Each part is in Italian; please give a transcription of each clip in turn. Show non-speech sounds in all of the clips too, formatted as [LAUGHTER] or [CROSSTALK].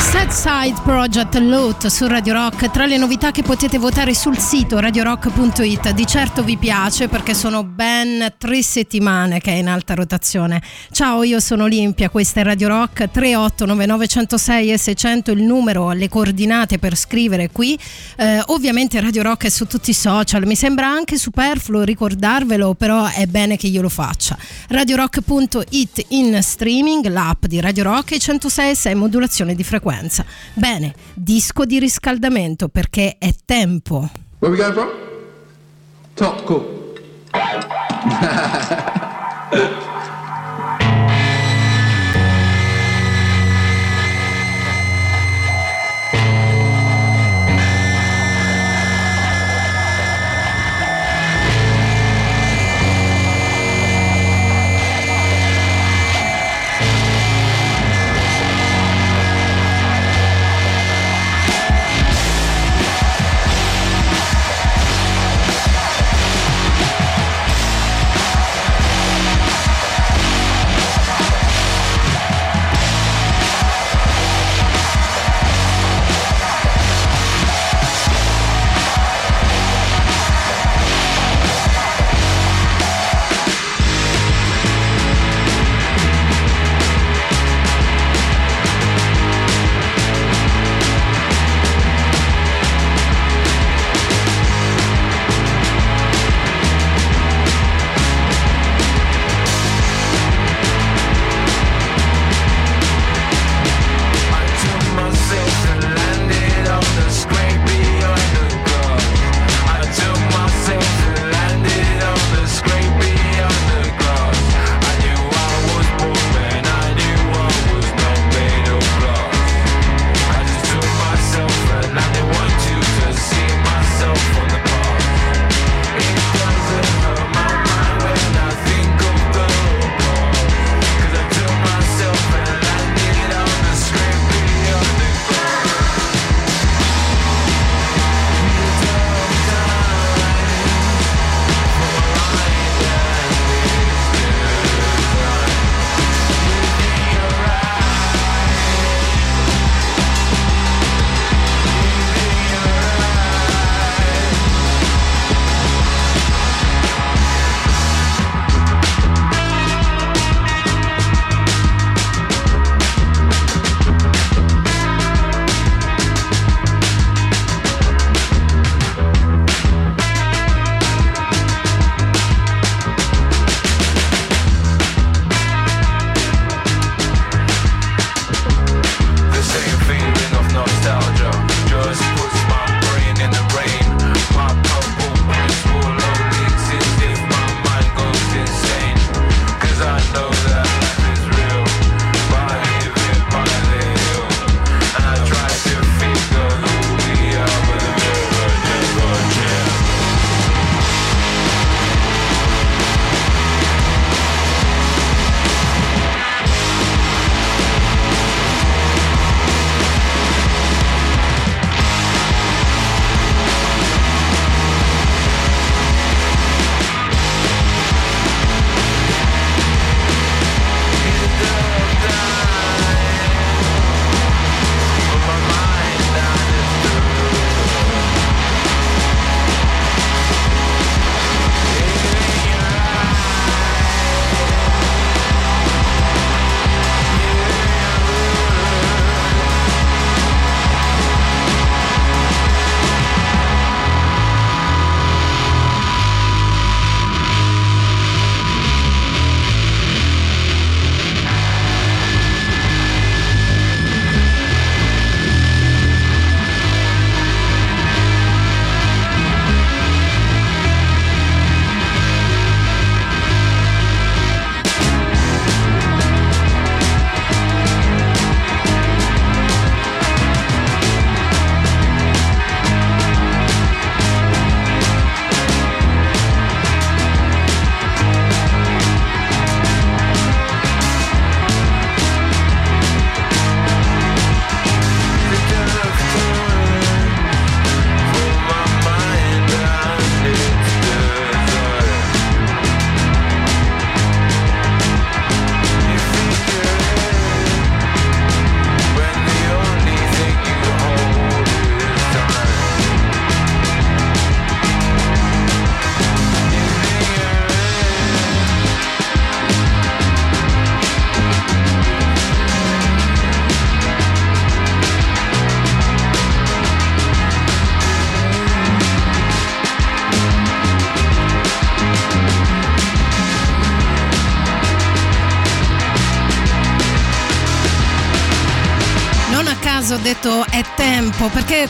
Set Side Project Lot su Radio Rock, tra le novità che potete votare sul sito radiorock.it. Di certo vi piace perché sono ben tre settimane che è in alta rotazione. Ciao, io sono Olimpia, questa è Radio Rock 3899106 e 600 il numero, le coordinate per scrivere qui. Eh, ovviamente Radio Rock è su tutti i social, mi sembra anche superfluo ricordarvelo, però è bene che io lo faccia. radiorock.it in streaming, l'app di Radio Rock e 106 modulazione di frequenza frequenza. Bene, disco di riscaldamento perché è tempo. Where we going from? Top, cool.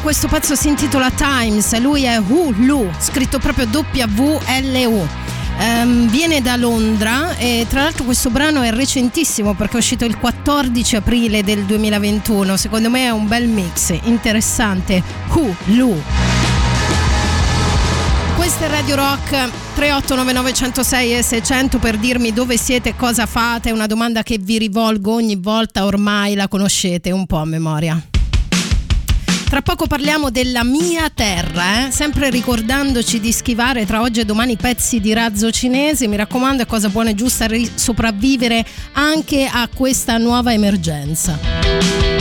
Questo pezzo si intitola Times, lui è Hulu, scritto proprio W-L-U. Um, viene da Londra e tra l'altro questo brano è recentissimo perché è uscito il 14 aprile del 2021. Secondo me è un bel mix, interessante. Hulu. Questo è Radio Rock 3899 106 e 600 per dirmi dove siete, cosa fate. Una domanda che vi rivolgo ogni volta, ormai la conoscete un po' a memoria. Tra poco parliamo della mia terra, eh? sempre ricordandoci di schivare tra oggi e domani pezzi di razzo cinese. Mi raccomando, è cosa buona e giusta sopravvivere anche a questa nuova emergenza.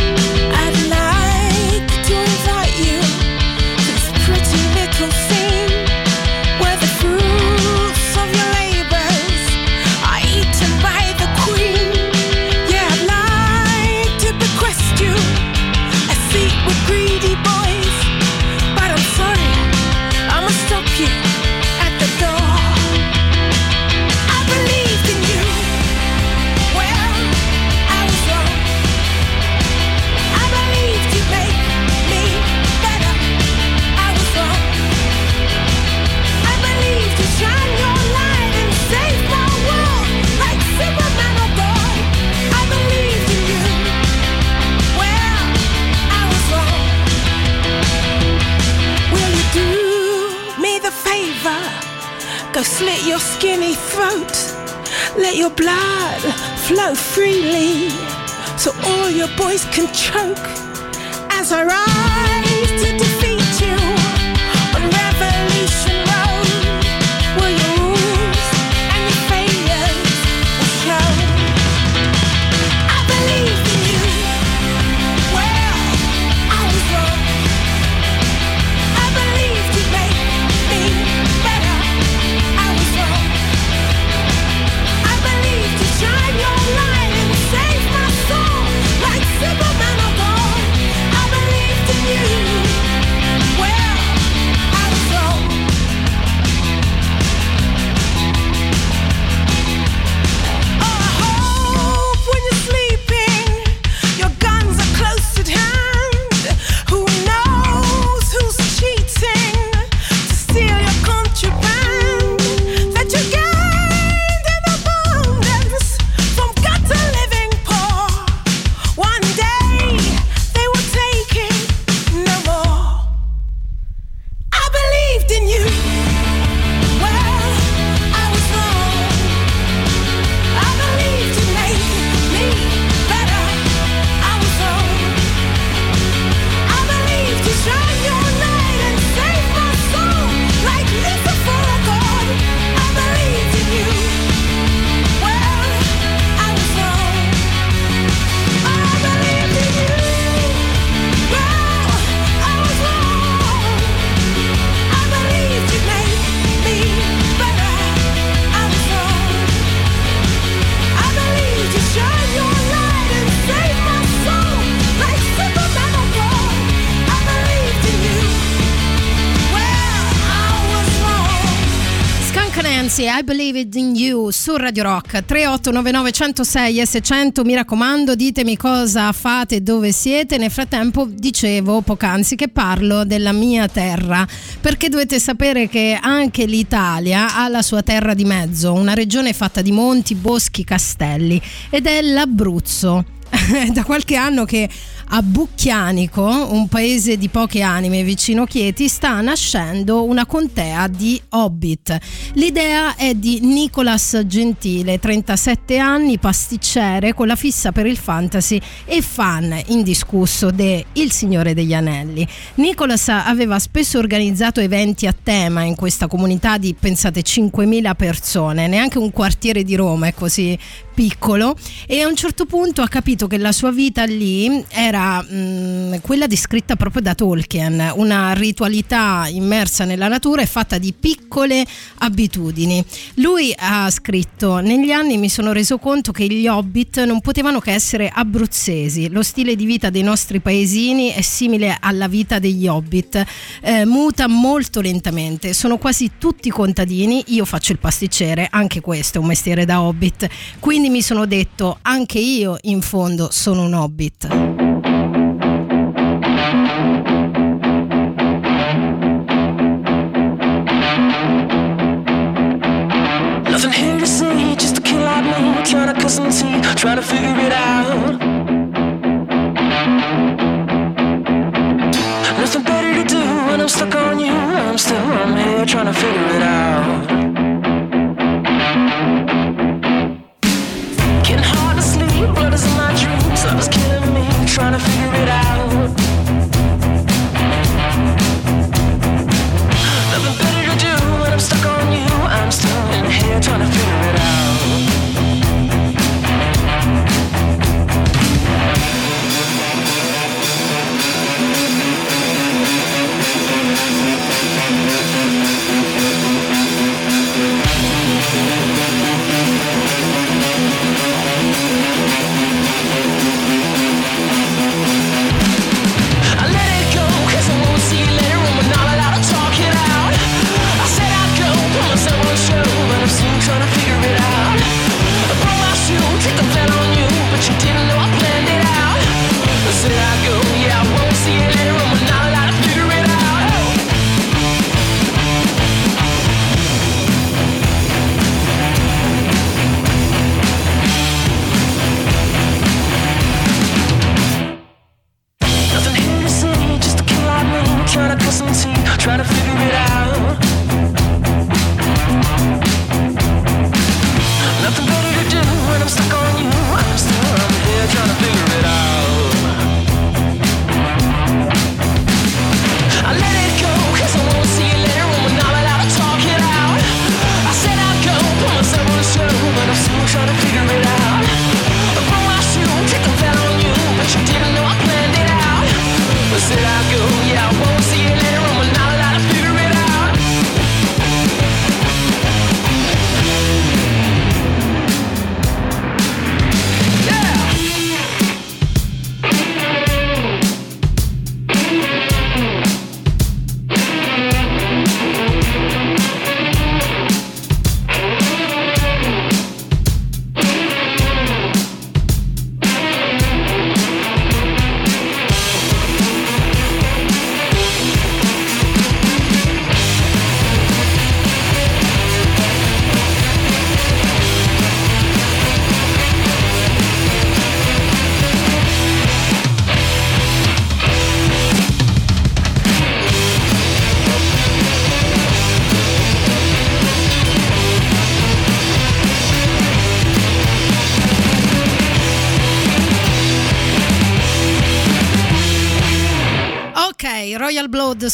Slit your skinny throat. Let your blood flow freely so all your boys can choke as I rise to Nancy, I Believe It in You su Radio Rock 3899 106 e 600 mi raccomando ditemi cosa fate dove siete. Nel frattempo dicevo poc'anzi che parlo della mia terra perché dovete sapere che anche l'Italia ha la sua terra di mezzo una regione fatta di monti, boschi, castelli ed è l'Abruzzo. [LAUGHS] Da qualche anno che a Bucchianico, un paese di poche anime vicino Chieti, sta nascendo una contea di hobbit. L'idea è di Nicolas Gentile, 37 anni, pasticcere con la fissa per il fantasy e fan indiscusso de Il Signore degli Anelli. Nicolas aveva spesso organizzato eventi a tema in questa comunità di, pensate, 5.000 persone, neanche un quartiere di Roma è così piccolo e a un certo punto ha capito che la sua vita lì era mh, quella descritta proprio da Tolkien, una ritualità immersa nella natura e fatta di piccole abitudini. Lui ha scritto: Negli anni mi sono reso conto che gli hobbit non potevano che essere abruzzesi. Lo stile di vita dei nostri paesini è simile alla vita degli hobbit, eh, muta molto lentamente. Sono quasi tutti contadini. Io faccio il pasticcere, anche questo è un mestiere da hobbit. Quindi quindi mi sono detto, anche io in fondo sono un hobbit. trying to figure it out. Nothing better to do when I'm stuck on you. I'm still, I'm here trying to figure it out. Trying to figure it out. Nothing better to do when I'm stuck on you. I'm still in here trying to figure it out. Trying to figure it out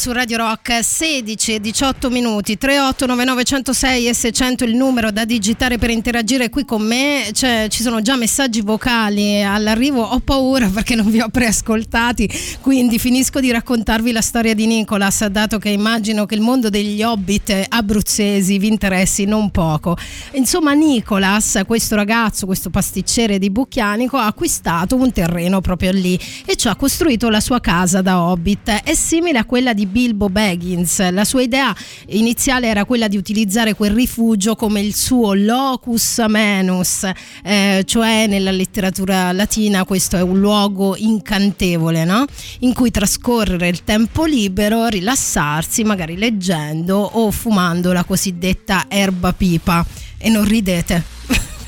su Radio Rock 16 e 18 minuti 3899 106 e 600 il numero da digitare per interagire qui con me. Cioè, ci sono già messaggi vocali all'arrivo ho paura perché non vi ho preascoltati quindi finisco di raccontarvi la storia di Nicolas dato che immagino che il mondo degli hobbit abruzzesi vi interessi non poco. Insomma Nicolas questo ragazzo questo pasticcere di Bucchianico ha acquistato un terreno proprio lì e ci ha costruito la sua casa da hobbit. È simile a quella di Bilbo Baggins. La sua idea iniziale era quella di utilizzare quel rifugio come il suo locus amenus, eh, cioè nella letteratura latina questo è un luogo incantevole, no? in cui trascorrere il tempo libero, rilassarsi, magari leggendo o fumando la cosiddetta erba pipa. E non ridete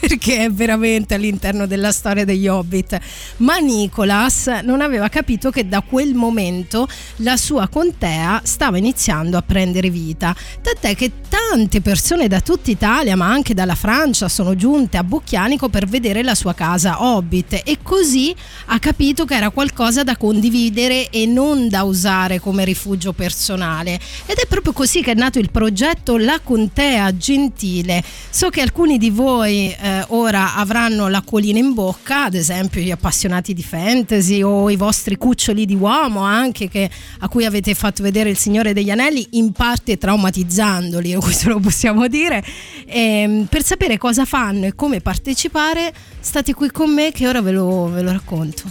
perché è veramente all'interno della storia degli Hobbit. Ma Nicholas non aveva capito che da quel momento la sua contea stava iniziando a prendere vita. Tant'è che tante persone da tutta Italia, ma anche dalla Francia, sono giunte a Bucchianico per vedere la sua casa Hobbit e così ha capito che era qualcosa da condividere e non da usare come rifugio personale. Ed è proprio così che è nato il progetto La Contea Gentile. So che alcuni di voi eh, ora avranno l'acquolina in bocca, ad esempio gli appassionati di fantasy o i vostri cuccioli di uomo anche che, a cui avete fatto vedere il Signore degli Anelli, in parte traumatizzandoli, questo lo possiamo dire. E, per sapere cosa fanno e come partecipare, state qui con me che ora ve lo, ve lo racconto.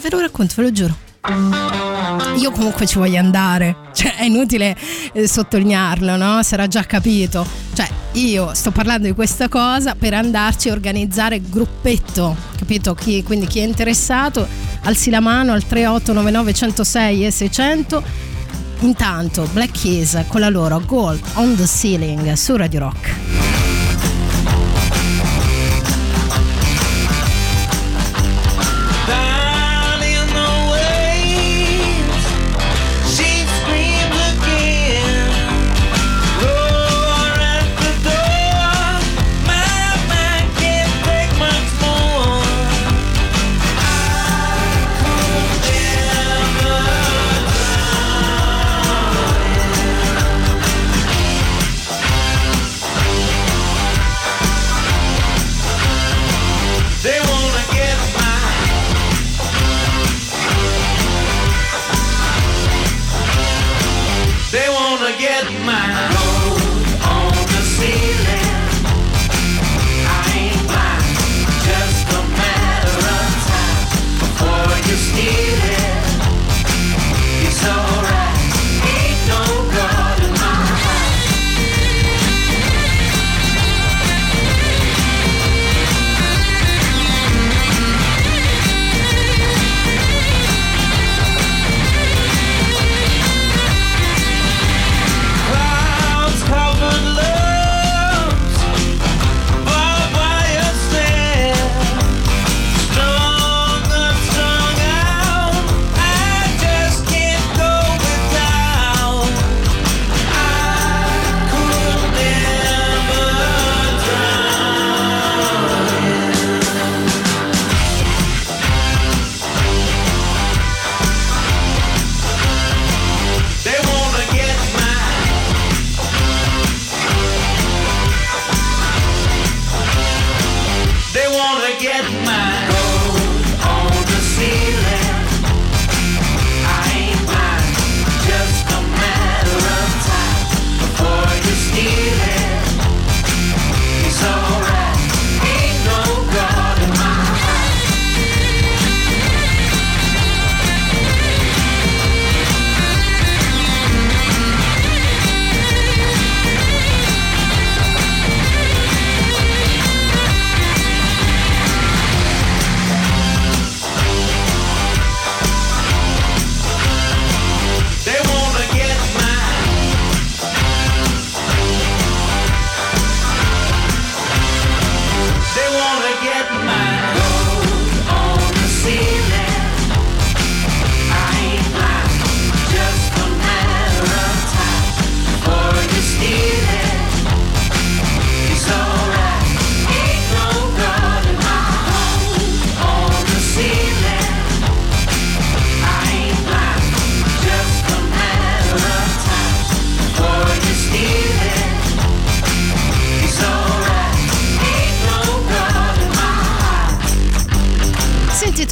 Ve lo racconto, ve lo giuro. Io comunque ci voglio andare, cioè è inutile eh, sottolinearlo, no? Sarà già capito. Cioè, io sto parlando di questa cosa per andarci a organizzare gruppetto, capito? Chi, quindi chi è interessato, alzi la mano al 3899 106 e 600. Intanto Black Keys con la loro Gold on the Ceiling su Radio Rock.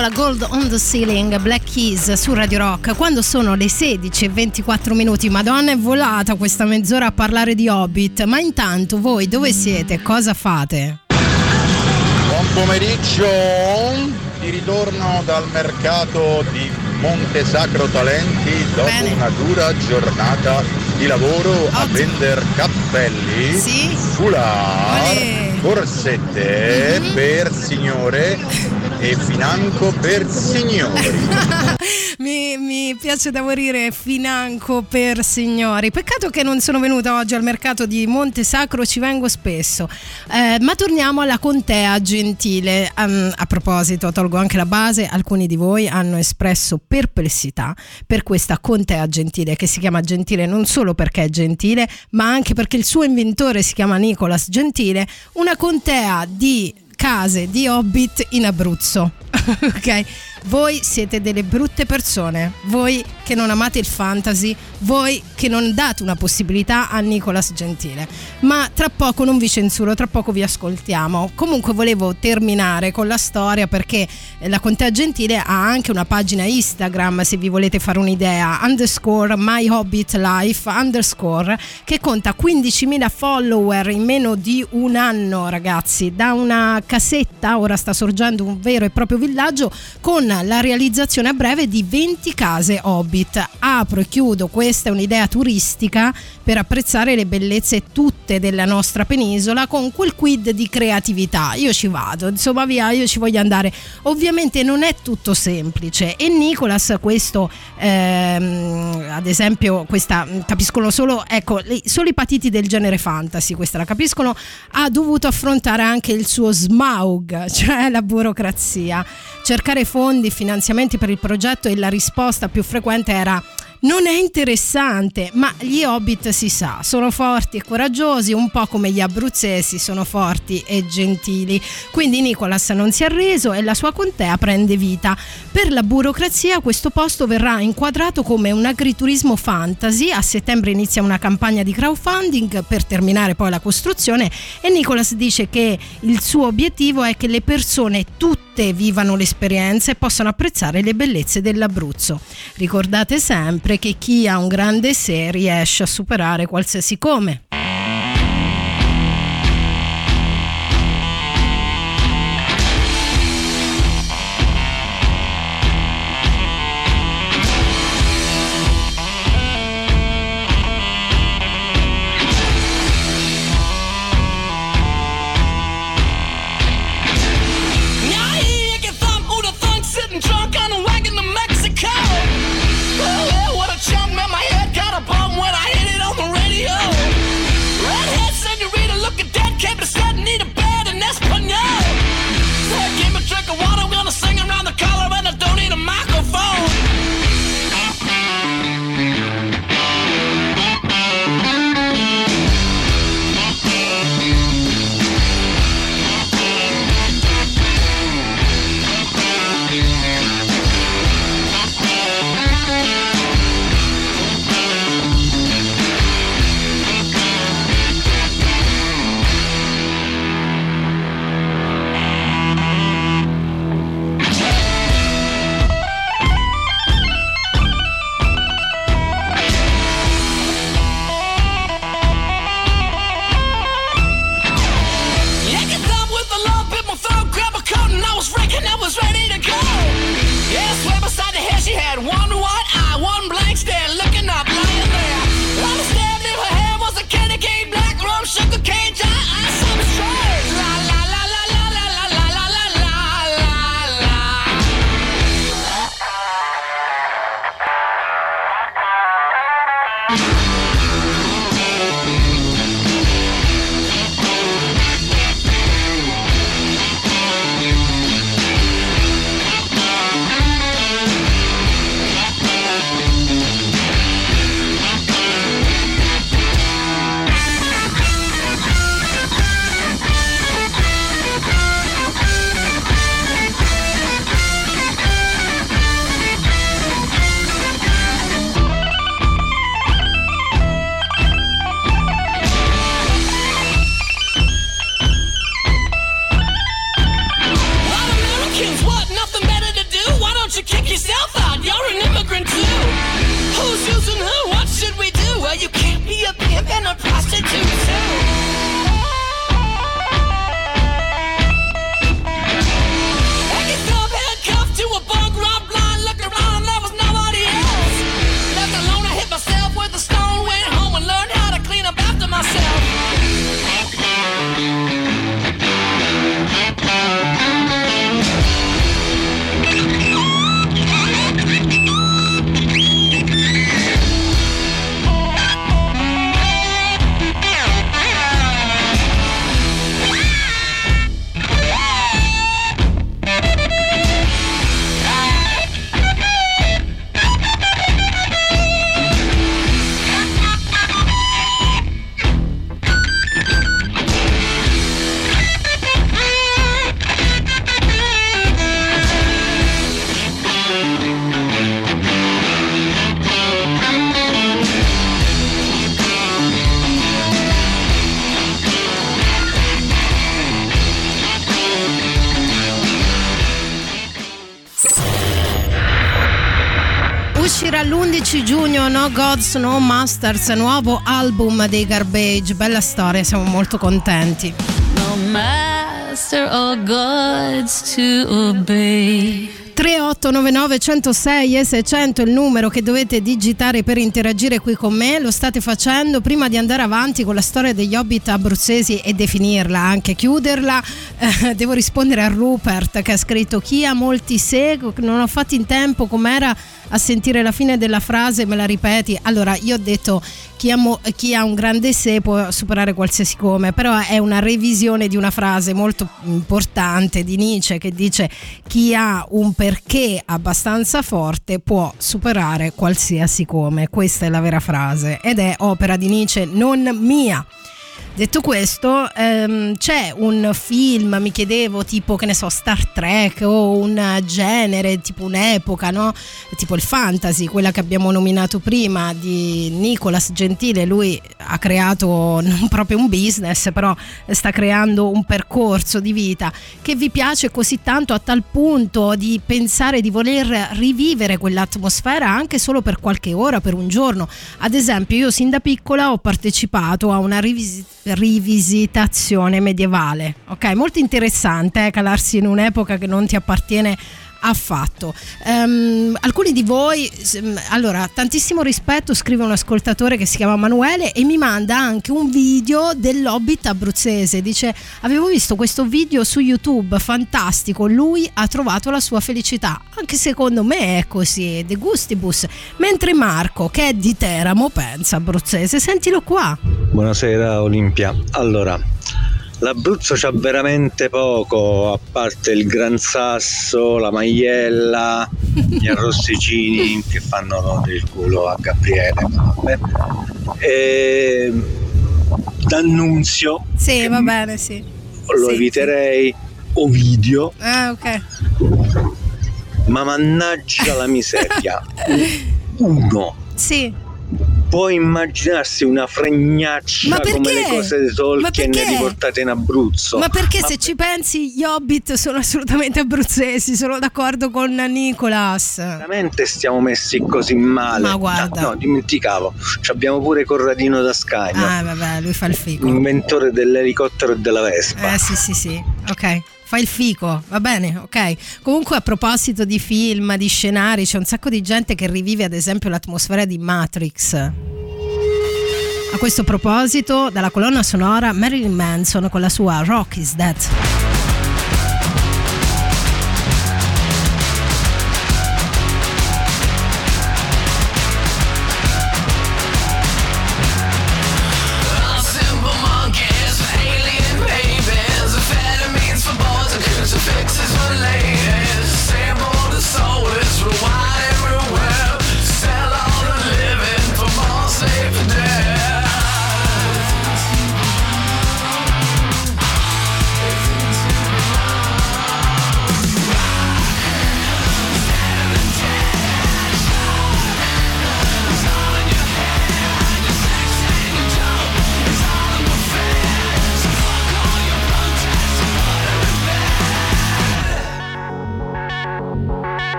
Intitola Gold on the Ceiling Black Keys su Radio Rock quando sono le 16 e 24 minuti. Madonna è volata questa mezz'ora a parlare di Hobbit, ma intanto voi dove siete? Cosa fate? Buon pomeriggio, di ritorno dal mercato di Monte Sacro Talenti dopo Bene. una dura giornata di lavoro a Ottimo. vendere cappelli, Sì. foulard, Olè. borsette Mhm. per signore e financo per signori. [LAUGHS] mi, mi piace da morire financo per signori. Peccato che non sono venuta oggi al mercato di Monte Sacro, ci vengo spesso. Eh, ma torniamo alla contea gentile. Ehm, a proposito, tolgo anche la base, alcuni di voi hanno espresso perplessità per questa contea gentile che si chiama gentile non solo perché è gentile, ma anche perché il suo inventore si chiama Nicolas Gentile, una contea di case di Hobbit in Abruzzo. [LAUGHS] ok? Voi siete delle brutte persone, voi che non amate il fantasy, voi che non date una possibilità a Nicolas Gentile. Ma tra poco non vi censuro, tra poco vi ascoltiamo. Comunque volevo terminare con la storia perché la Contea Gentile ha anche una pagina Instagram, se vi volete fare un'idea, underscore my hobbit life underscore, che conta 15.000 follower in meno di un anno, ragazzi, da una casetta, ora sta sorgendo un vero e proprio villaggio con la realizzazione a breve di 20 case Hobbit. Apro e chiudo, questa è un'idea turistica per apprezzare le bellezze tutte della nostra penisola con quel quid di creatività. Io ci vado, insomma via, io ci voglio andare. Ovviamente non è tutto semplice e Nicolas questo, ehm, ad esempio, questa capiscono solo, ecco, solo i patiti del genere fantasy, questa la capiscono, ha dovuto affrontare anche il suo smaug, [LAUGHS] cioè la burocrazia. Cercare fondi, finanziamenti per il progetto e la risposta più frequente era non è interessante, ma gli hobbit si sa, sono forti e coraggiosi, un po' come gli abruzzesi sono forti e gentili. Quindi Nicolas non si è arreso e la sua contea prende vita. Per la burocrazia questo posto verrà inquadrato come un agriturismo fantasy, a settembre inizia una campagna di crowdfunding per terminare poi la costruzione e Nicolas dice che il suo obiettivo è che le persone tutte vivano l'esperienza e possano apprezzare le bellezze dell'Abruzzo. Ricordate sempre che chi ha un grande sé riesce a superare qualsiasi come. No Gods No Masters, nuovo album dei Garbage. Bella storia, siamo molto contenti. No master or gods to obey. 3899 106 e 600 è il numero che dovete digitare per interagire qui con me. Lo state facendo prima di andare avanti con la storia degli hobbit abruzzesi e definirla, anche chiuderla. eh, devo rispondere a Rupert che ha scritto chi ha molti se, non ho fatto in tempo com'era a sentire la fine della frase, me la ripeti. Allora, io ho detto chi ha, mo- chi ha un grande sé può superare qualsiasi come, però è una revisione di una frase molto importante di Nietzsche che dice chi ha un perché abbastanza forte può superare qualsiasi come. Questa è la vera frase ed è opera di Nietzsche, non mia. Detto questo, ehm, c'è un film, mi chiedevo, tipo che ne so, Star Trek o un genere, tipo un'epoca, no? Tipo il fantasy, quella che abbiamo nominato prima di Nicolas Gentile, lui ha creato [LAUGHS] non proprio un business, però sta creando un percorso di vita che vi piace così tanto a tal punto di pensare di voler rivivere quell'atmosfera anche solo per qualche ora, per un giorno. Ad esempio, io sin da piccola ho partecipato a una rivisi- rivisitazione medievale. Ok, molto interessante eh, calarsi in un'epoca che non ti appartiene affatto. Ehm, alcuni di voi, allora, tantissimo rispetto, scrive un ascoltatore che si chiama Manuele e mi manda anche un video dell'Hobbit abruzzese. Dice: Avevo visto questo video su YouTube, fantastico. Lui ha trovato la sua felicità. Anche secondo me è così, de gustibus. Mentre Marco, che è di Teramo, pensa abruzzese. Sentilo qua. Buonasera Olimpia. Allora, l'Abruzzo c'ha veramente poco, a parte il Gran Sasso, la Maiella, gli arrosticini che fanno il culo a Gabriele. Vabbè. E D'Annunzio Sì, va bene, sì. lo Sì, eviterei, Ovidio, sì. Ah, ok. ma mannaggia la miseria. [LAUGHS] Uno. Sì. Può immaginarsi una fregnaccia come le cose di Tolkien riportate in Abruzzo? Ma perché Ma se ci pensi gli Hobbit sono assolutamente abruzzesi, sono d'accordo con Nicolas. veramente stiamo messi così male? Ma guarda. No, no, dimenticavo. Ci abbiamo pure Corradino da Sky, Ah, vabbè, lui fa il fico. l'inventore dell'elicottero e della Vespa. Eh sì, sì, sì. Ok. Fa il fico, va bene, ok. Comunque a proposito di film, di scenari, c'è un sacco di gente che rivive ad esempio l'atmosfera di Matrix. A questo proposito, dalla colonna sonora Marilyn Manson con la sua Rock is Dead.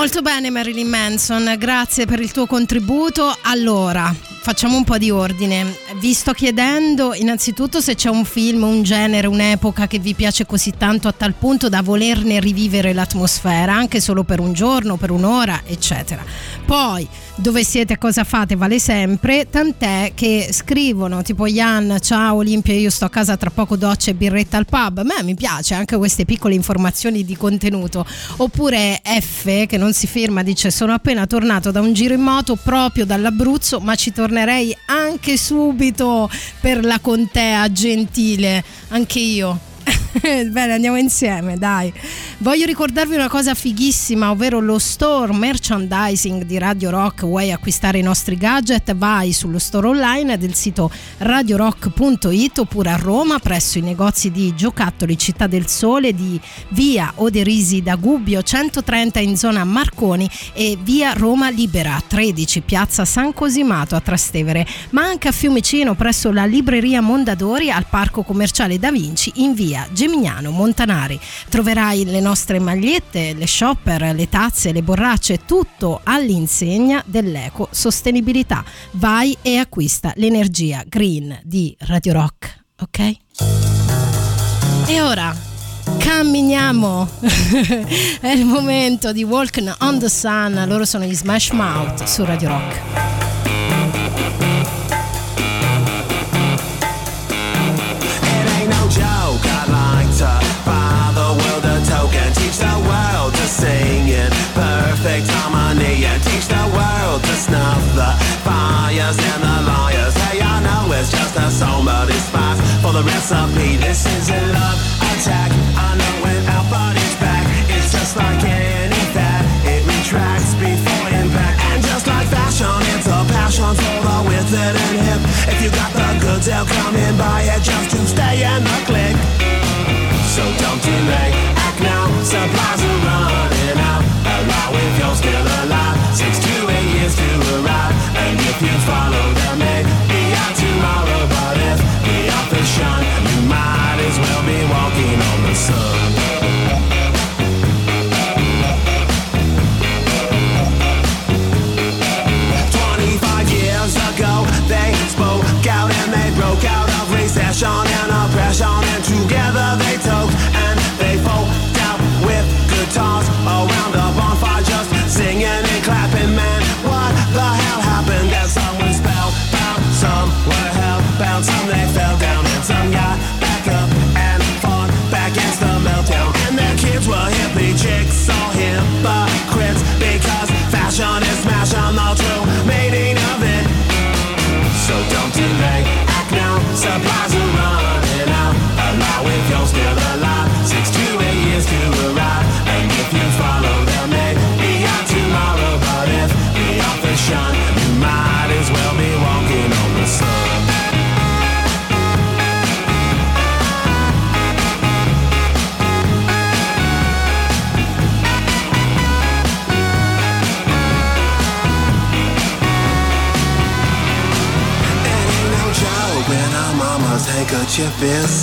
Molto bene Marilyn Manson, grazie per il tuo contributo. Allora, facciamo un po' di ordine. Vi sto chiedendo innanzitutto se c'è un film, un genere, un'epoca che vi piace così tanto a tal punto da volerne rivivere l'atmosfera, anche solo per un giorno, per un'ora, eccetera. Poi, dove siete, cosa fate, vale sempre, tant'è che scrivono tipo Ian, ciao Olimpia, io sto a casa tra poco doccia e birretta al pub. A me mi piace anche queste piccole informazioni di contenuto. Oppure F che non si firma dice sono appena tornato da un giro in moto proprio dall'Abruzzo, ma ci tornerei anche subito per la contea gentile, anche io. [LAUGHS] [LAUGHS] Bene, andiamo insieme, dai. Voglio ricordarvi una cosa fighissima, ovvero lo store merchandising di Radio Rock. Vuoi acquistare i nostri gadget? Vai sullo store online del sito radiorock.it oppure a Roma presso i negozi di giocattoli Città del Sole di via Oderisi da Gubbio 130 in zona Marconi e via Roma Libera 13 piazza San Cosimato a Trastevere, ma anche a Fiumicino presso la libreria Mondadori al parco commerciale Da Vinci in via Gemignano Montanari. Troverai le nostre magliette, le shopper, le tazze, le borracce, tutto all'insegna dell'eco sostenibilità. Vai e acquista l'energia green di Radio Rock, ok? E ora camminiamo. [LAUGHS] È il momento di Walking on the Sun. Loro sono gli Smash Mouth su Radio Rock. The recipe. This is a love attack. I know when our body's back, it's just like any fat. It retracts before impact, and just like fashion, it's a passion for the withered and hip. If you got the goods, they'll come and buy it just to stay in the click.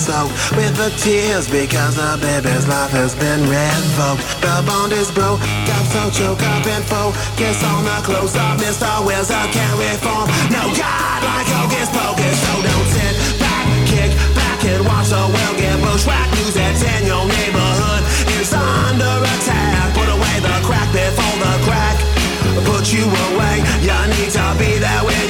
Soaked with the tears because the baby's life has been revoked. The bond is broke, got so choked up and focus on the close up. Mr. Wills, I can't reform. No God like Hocus Pocus, so don't sit back, kick back and watch the world get bushwhacked. News that's in your neighborhood is under attack. Put away the crack before the crack put you away. You need to be there when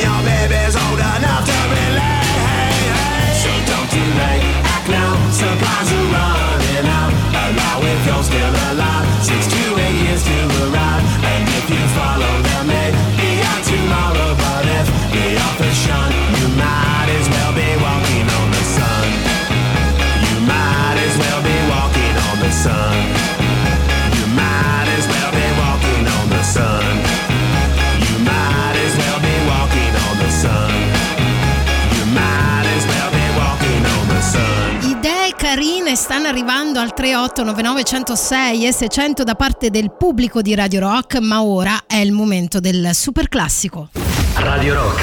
arrivando al 3899 106 e 600 da parte del pubblico di Radio Rock, ma ora è il momento del super classico. Radio Rock.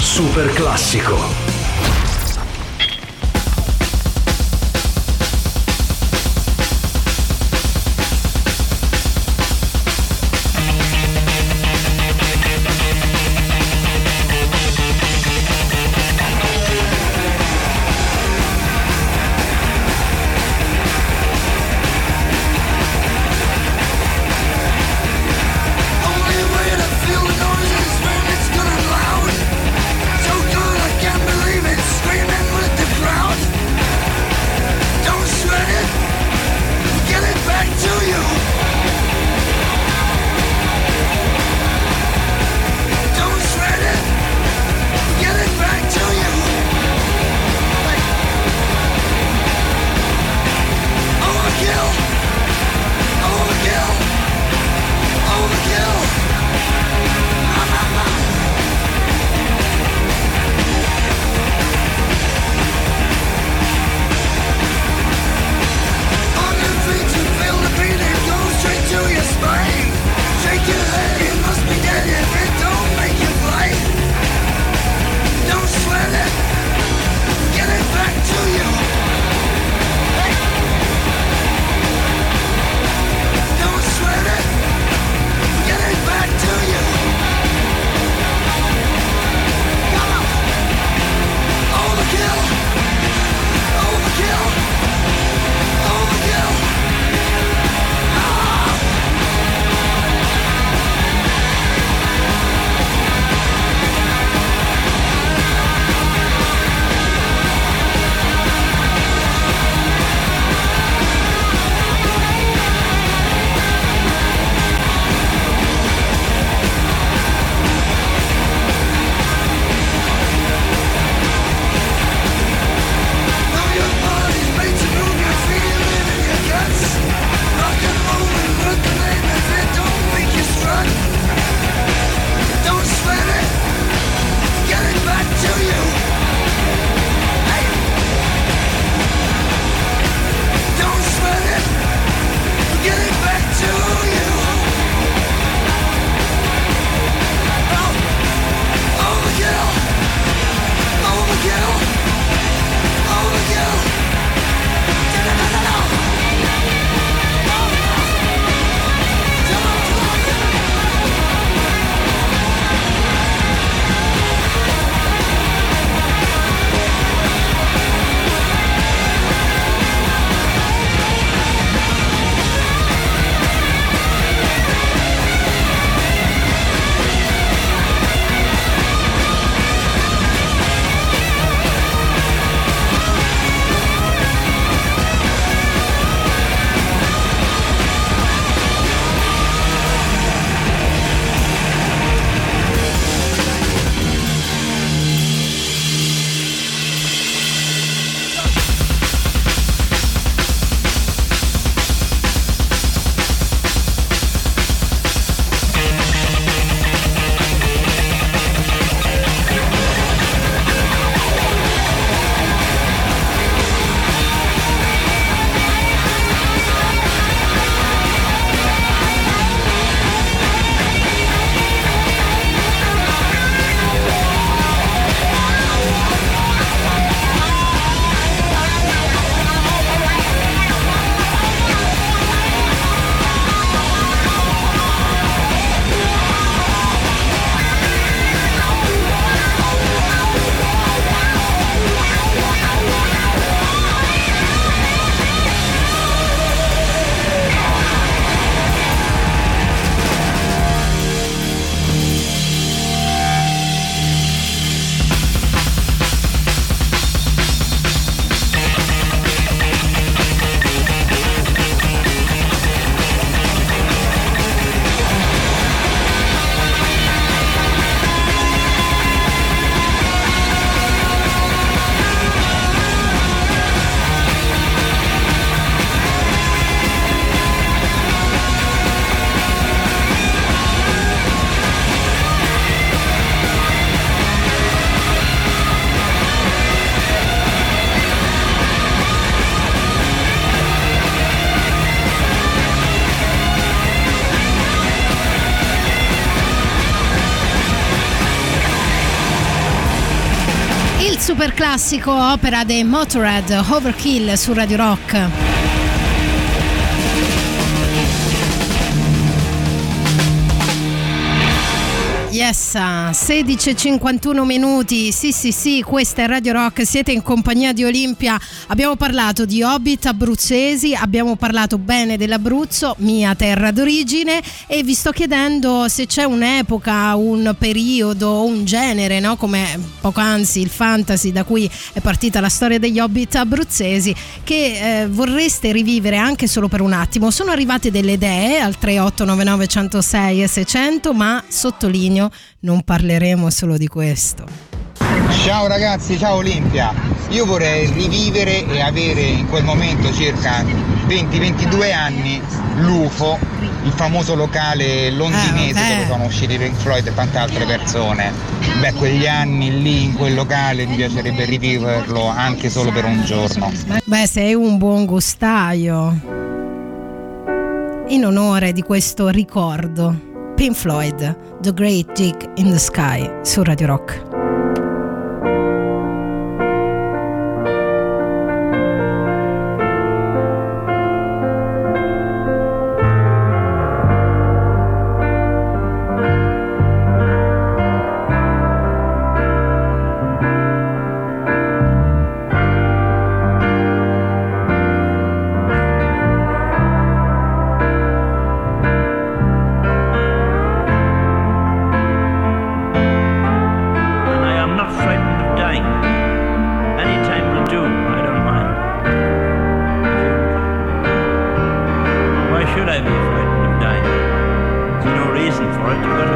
Super classico. Classico opera dei Motorhead Overkill su Radio Rock. Yes, 16.51 minuti, sì sì sì, questa è Radio Rock, siete in compagnia di Olimpia, abbiamo parlato di Hobbit abruzzesi, abbiamo parlato bene dell'Abruzzo, mia terra d'origine e vi sto chiedendo se c'è un'epoca, un periodo, un genere, no? come poc'anzi il fantasy da cui è partita la storia degli Hobbit abruzzesi, che eh, vorreste rivivere anche solo per un attimo. Sono arrivate delle idee al 3899 106 e 600, ma sottolineo non parleremo solo di questo. Ciao ragazzi, ciao Olimpia. Io vorrei rivivere e avere in quel momento circa 20-22 anni l'UFO, il famoso locale londinese Eh, dove sono usciti Pink Floyd e tante altre persone. Beh, quegli anni lì in quel locale mi piacerebbe riviverlo anche solo per un giorno. Beh, sei un buon gustaio. In onore di questo ricordo, Pink Floyd, The Great Dig in the Sky su Radio Rock. right through their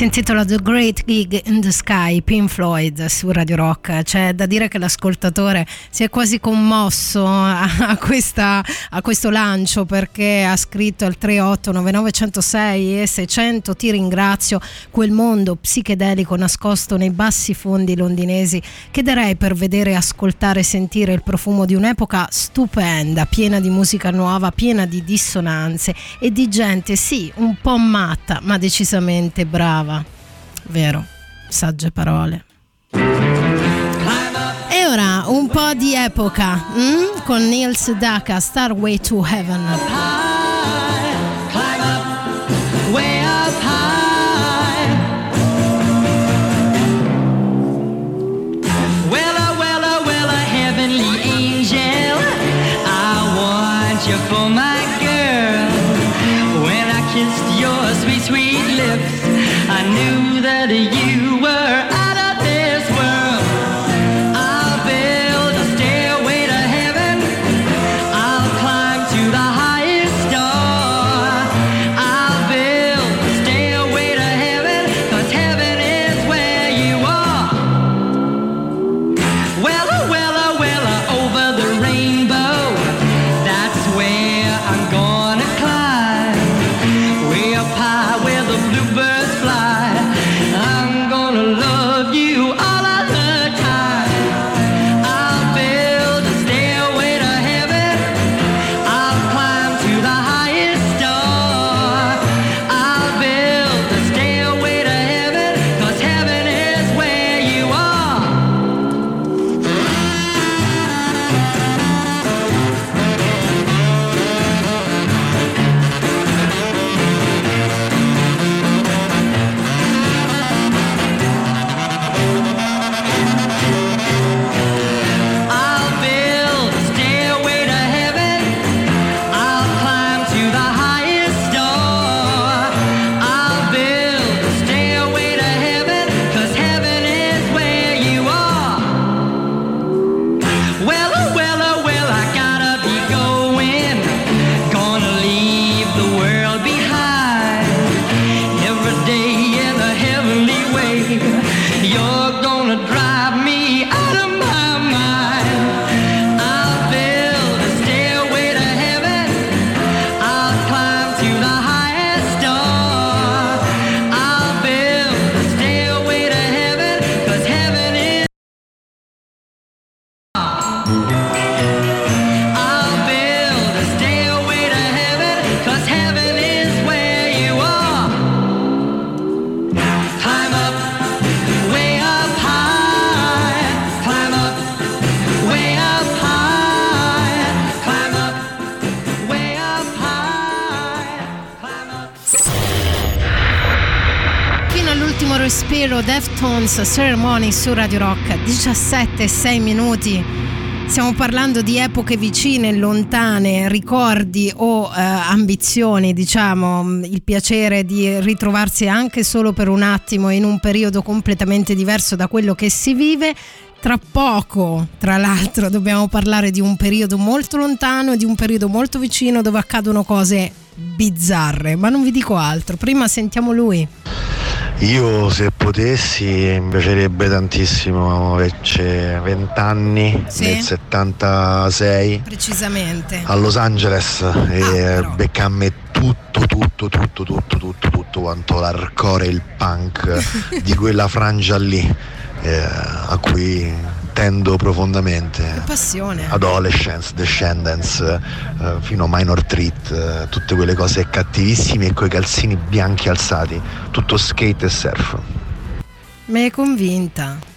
Si intitola The Great Gig in the Sky, Pink Floyd su Radio Rock. C'è da dire che l'ascoltatore si è quasi commosso a, questa- a questo lancio perché ha scritto al 3899106 e 600 ti ringrazio quel mondo psichedelico nascosto nei bassi fondi londinesi che darei per vedere, ascoltare e sentire il profumo di un'epoca stupenda, piena di musica nuova, piena di dissonanze e di gente sì, un po' matta, ma decisamente brava. Vero, sagge parole. E ora un po' di epoca mm? con Neil Sedaka, Starway to Heaven. Ceremony su Radio Rock 17 6 minuti Stiamo parlando di epoche vicine, lontane, ricordi o eh, ambizioni, diciamo, il piacere di ritrovarsi anche solo per un attimo in un periodo completamente diverso da quello che si vive. Tra poco, tra l'altro, dobbiamo parlare di un periodo molto lontano e di un periodo molto vicino dove accadono cose bizzarre, ma non vi dico altro. Prima sentiamo lui. Io se potessi mi piacerebbe tantissimo averci 20 Sì. nel 76 Precisamente. a Los Angeles Ah, e beccarmi tutto, tutto, tutto, tutto, tutto, tutto quanto l'hardcore e il punk [LAUGHS] di quella frangia lì eh, a cui tendo profondamente. Passione. Adolescence, Descendants, eh, fino a Minor Treat, eh, tutte quelle cose cattivissime e coi calzini bianchi alzati, tutto skate e surf. Mi hai convinta.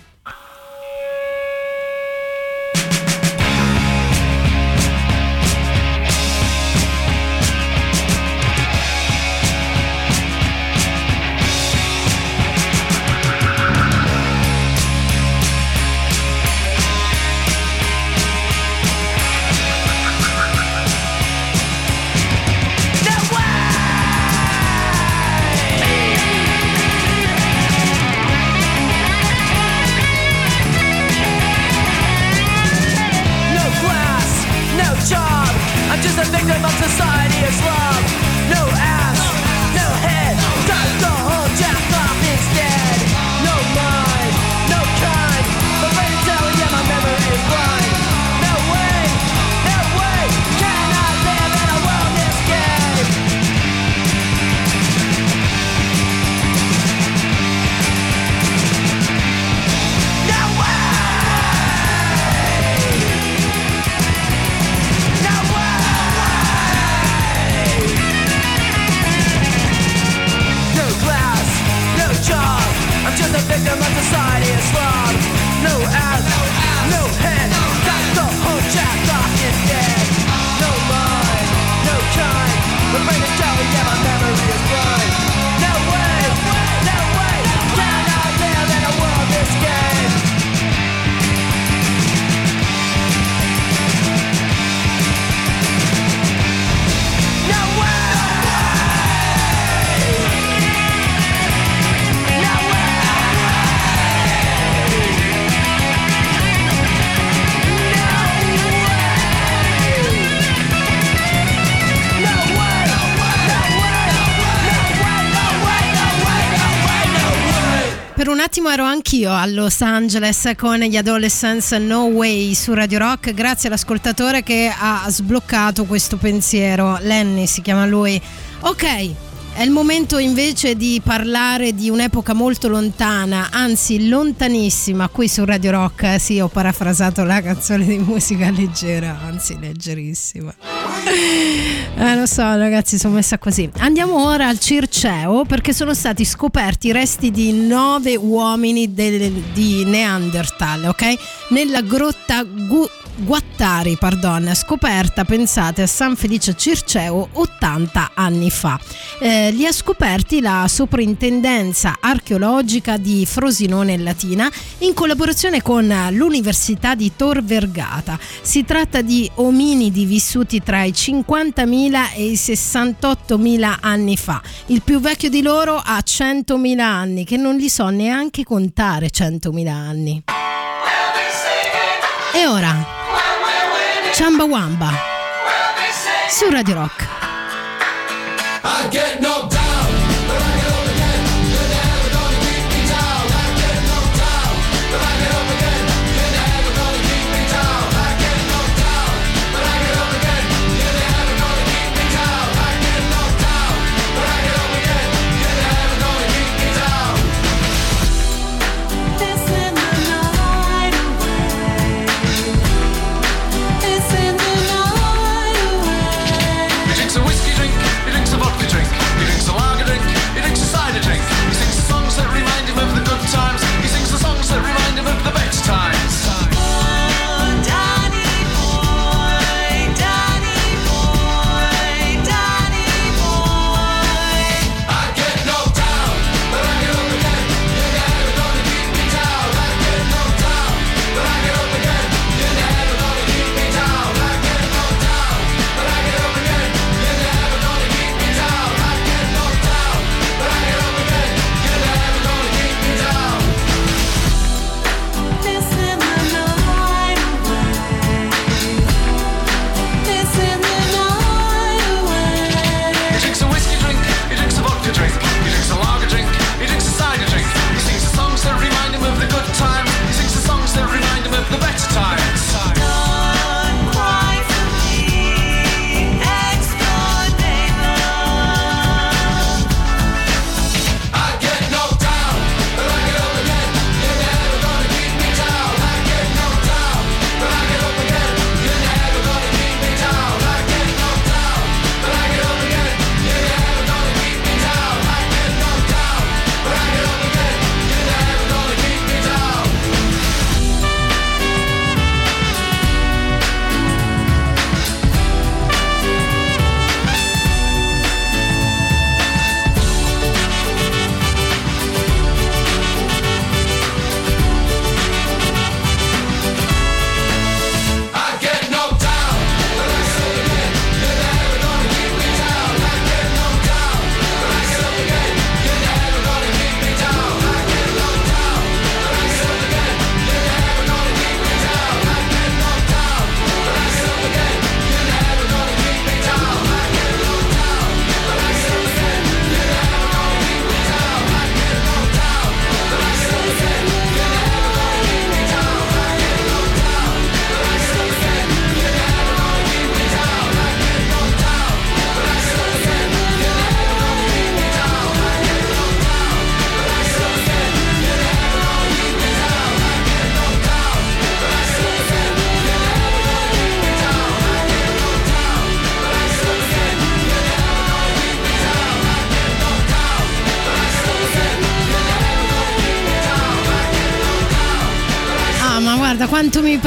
Attimo ero anch'io a Los Angeles con gli Adolescents No Way su Radio Rock, grazie all'ascoltatore che ha sbloccato questo pensiero. Lenny si chiama lui. Ok, è il momento invece di parlare di un'epoca molto lontana, anzi lontanissima, qui su Radio Rock. Sì, ho parafrasato la canzone di musica leggera, anzi leggerissima. Eh, lo so, ragazzi, sono messa così. Andiamo ora al Circeo perché sono stati scoperti i resti di nove uomini del- di Neanderthal, ok? Nella grotta Gu- Guattari, pardon, scoperta, pensate, a San Felice Circeo 80 anni fa. Eh, li ha scoperti la Soprintendenza Archeologica di Frosinone Latina in collaborazione con l'Università di Tor Vergata. Si tratta di ominidi vissuti tra i 50.000 e i 68.000 anni fa. Il più vecchio di loro ha 100.000 anni, che non li so neanche contare 100.000 anni. E ora, Chamba Wamba su Radio Rock.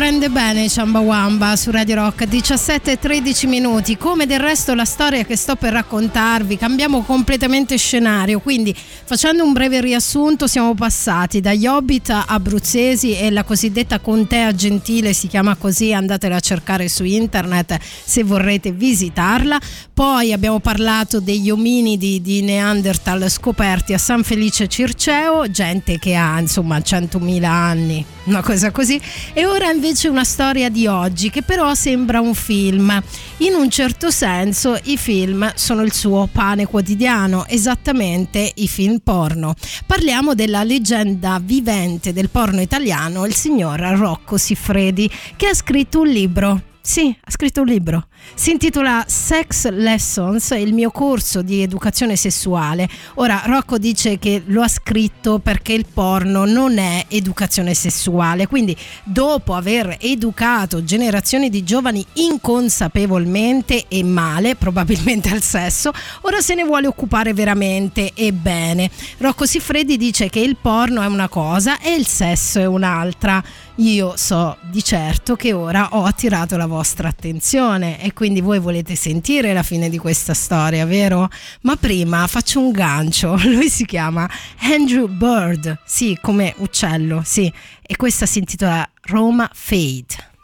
Prende bene Ciambawamba su Radio Rock. 17 e 13 minuti. Come del resto la storia che sto per raccontarvi cambiamo completamente scenario. Quindi facendo un breve riassunto siamo passati dagli hobbit abruzzesi e la cosiddetta contea gentile si chiama così. Andatela a cercare su internet se vorrete visitarla poi abbiamo parlato degli ominidi di Neanderthal scoperti a San Felice Circeo gente che ha insomma 100.000 anni una cosa così e ora invece una storia di oggi che però sembra un film. In un certo senso i film sono il suo pane quotidiano, esattamente i film porno. Parliamo della leggenda vivente del porno italiano, il signor Rocco Siffredi, che ha scritto un libro sì, ha scritto un libro. Si intitola Sex Lessons, il mio corso di educazione sessuale. Ora, Rocco dice che lo ha scritto perché il porno non è educazione sessuale, quindi dopo aver educato generazioni di giovani inconsapevolmente e male, probabilmente al sesso, ora se ne vuole occupare veramente e bene. Rocco Siffredi dice che il porno è una cosa e il sesso è un'altra. Io so di certo che ora ho attirato la vostra attenzione e quindi voi volete sentire la fine di questa storia, vero? Ma prima faccio un gancio, [LAUGHS] lui si chiama Andrew Bird, sì, come uccello, sì, e questa si intitola Roma Fade.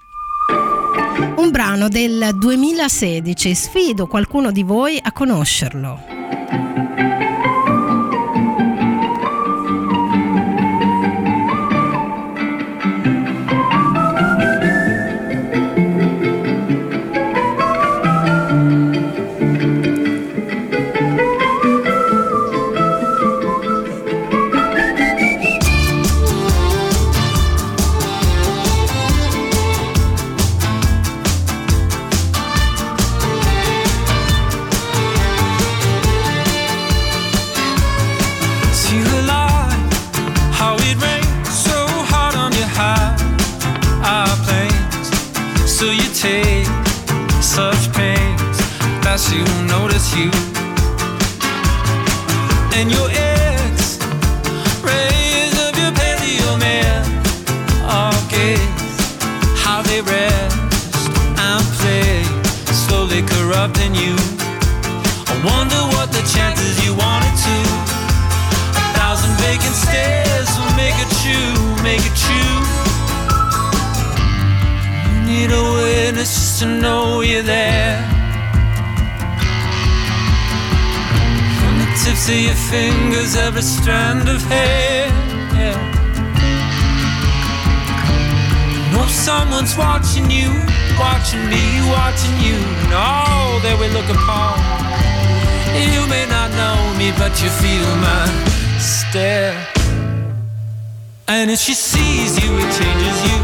Un brano del 2016, sfido qualcuno di voi a conoscerlo. Will notice you and your ex rays of your paleo man. All gaze how they rest and play, slowly corrupting you. I wonder what the chances you wanted to. A thousand vacant stares will make it true, make it true. You need a witness just to know you're there. Tips of your fingers, every strand of hair. Yeah. Know someone's watching you, watching me, watching you, and all that we look upon. You may not know me, but you feel my stare. And if she sees you, it changes you,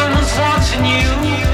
someone's watching you.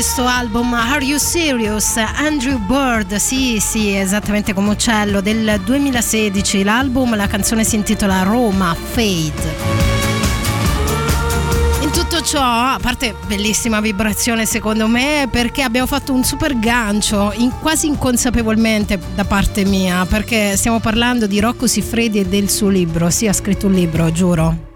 Questo album Are You Serious? Andrew Bird, sì, sì, esattamente come uccello, del 2016. L'album, la canzone si intitola Roma Fade. In tutto ciò, a parte bellissima vibrazione secondo me, perché abbiamo fatto un super gancio, in- quasi inconsapevolmente da parte mia, perché stiamo parlando di Rocco Siffredi e del suo libro. Sì, ha scritto un libro, giuro.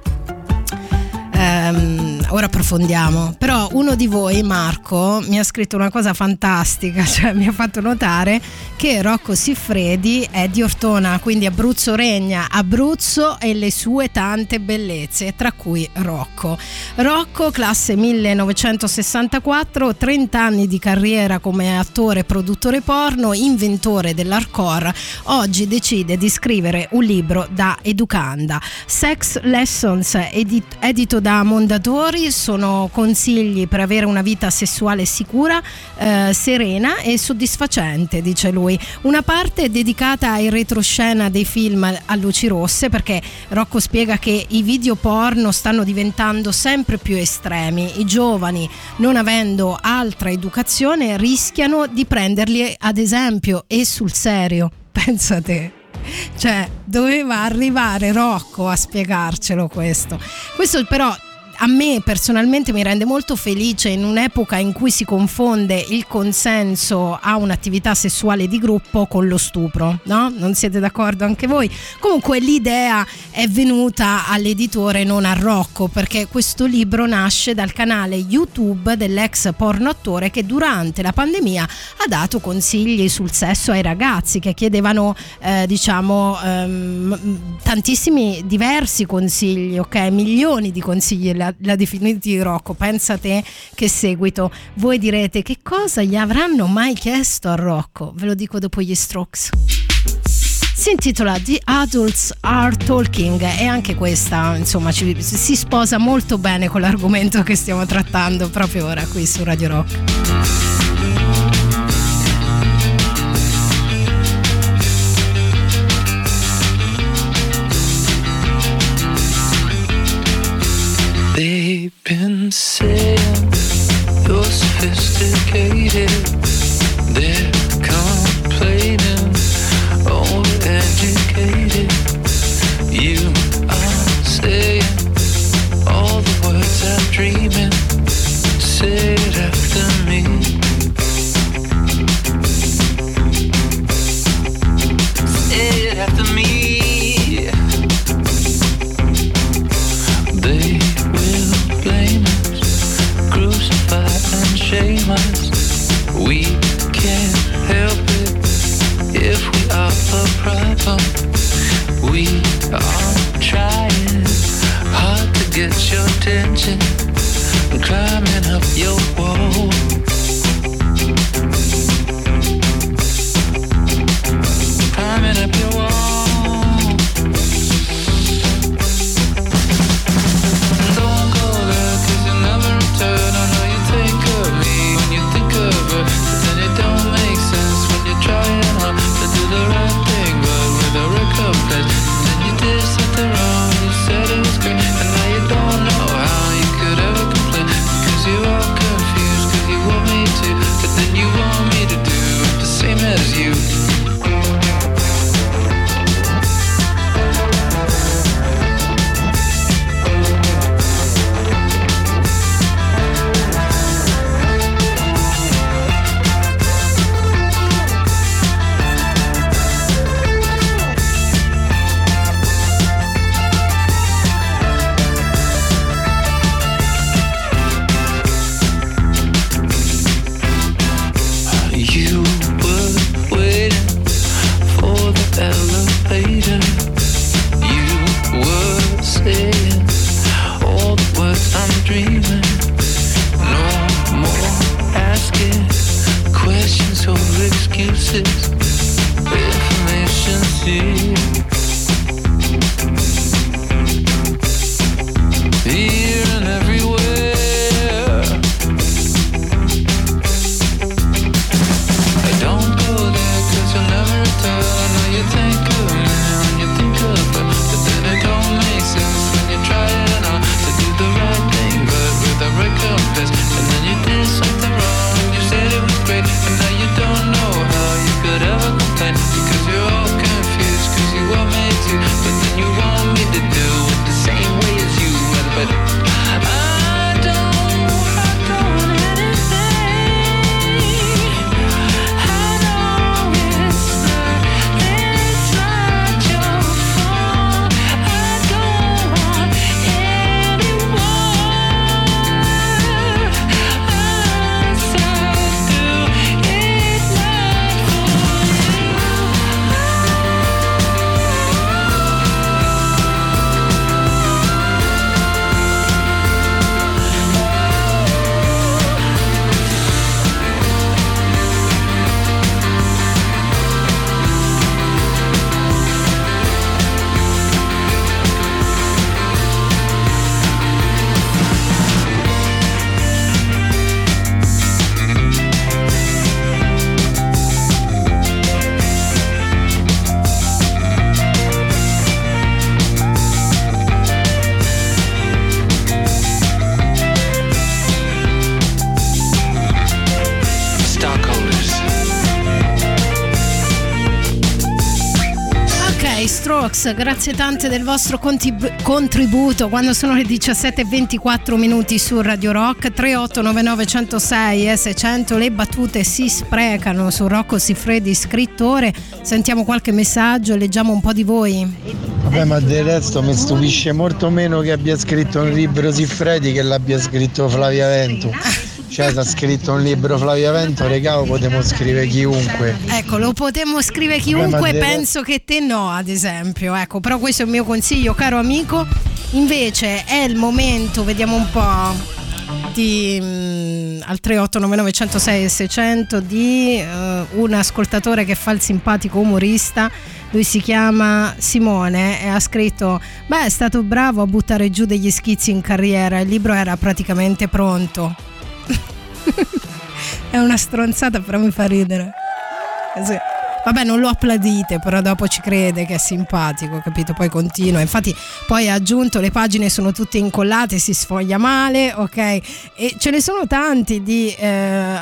Ora approfondiamo. Però uno di voi, Marco, mi ha scritto una cosa fantastica, [LAUGHS] cioè mi ha fatto notare che Rocco Siffredi è di Ortona, quindi Abruzzo regna, Abruzzo e le sue tante bellezze, tra cui Rocco. Rocco, classe 1964, 30 anni di carriera come attore e produttore porno, inventore dell'hardcore, oggi decide di scrivere un libro da educanda. Sex Lessons, edit- edito da Mondadori, sono consigli per avere una vita sessuale sicura, eh, serena e soddisfacente, dice lui. Una parte è dedicata ai retroscena dei film a luci rosse, perché Rocco spiega che i video porno stanno diventando sempre più estremi. I giovani, non avendo altra educazione, rischiano di prenderli ad esempio e sul serio. [LAUGHS] Pensa te. Cioè, doveva arrivare Rocco a spiegarcelo questo. Questo però a me personalmente mi rende molto felice in un'epoca in cui si confonde il consenso a un'attività sessuale di gruppo con lo stupro, no? Non siete d'accordo anche voi? Comunque l'idea è venuta all'editore non a Rocco perché questo libro nasce dal canale YouTube dell'ex porno attore che durante la pandemia ha dato consigli sul sesso ai ragazzi che chiedevano eh, diciamo ehm, tantissimi diversi consigli, ok? Milioni di consigli la, definiti Rocco, pensa te che seguito. Voi direte che cosa gli avranno mai chiesto a Rocco? Ve lo dico dopo gli strokes. Si intitola The Adults Are Talking e anche questa insomma ci- si sposa molto bene con l'argomento che stiamo trattando proprio ora qui su Radio Rock. They've been saying you're sophisticated. They're complaining, overeducated. You are saying all the words I'm dreaming. Say it after me. Say it after me. We are trying hard to get your attention, climbing up your wall. Climbing up your wall. Box, grazie tante del vostro contib- contributo. Quando sono le 17.24 minuti su Radio Rock 3899 106 e 600 le battute si sprecano su Rocco Siffredi scrittore. Sentiamo qualche messaggio leggiamo un po' di voi. Vabbè, ma del resto mi stupisce molto meno che abbia scritto un libro Siffredi che l'abbia scritto Flavia Vento. Cioè, se ha scritto un libro Flavia Vento, regalo potremmo scrivere chiunque. ecco lo potremmo scrivere Beh, chiunque deve- penso che te no ad esempio ecco però questo è il mio consiglio caro amico. Invece è il momento vediamo un po' di mm, al 3899 106 e 600 di eh, un ascoltatore che fa il simpatico umorista. Lui si chiama Simone e ha scritto beh è stato bravo a buttare giù degli schizzi in carriera il libro era praticamente pronto [LAUGHS] è una stronzata però mi fa ridere Sì. Vabbè, non lo applaudite, però dopo ci crede che è simpatico, capito? Poi continua. Infatti, poi ha aggiunto le pagine sono tutte incollate, si sfoglia male, ok? E ce ne sono tanti di eh,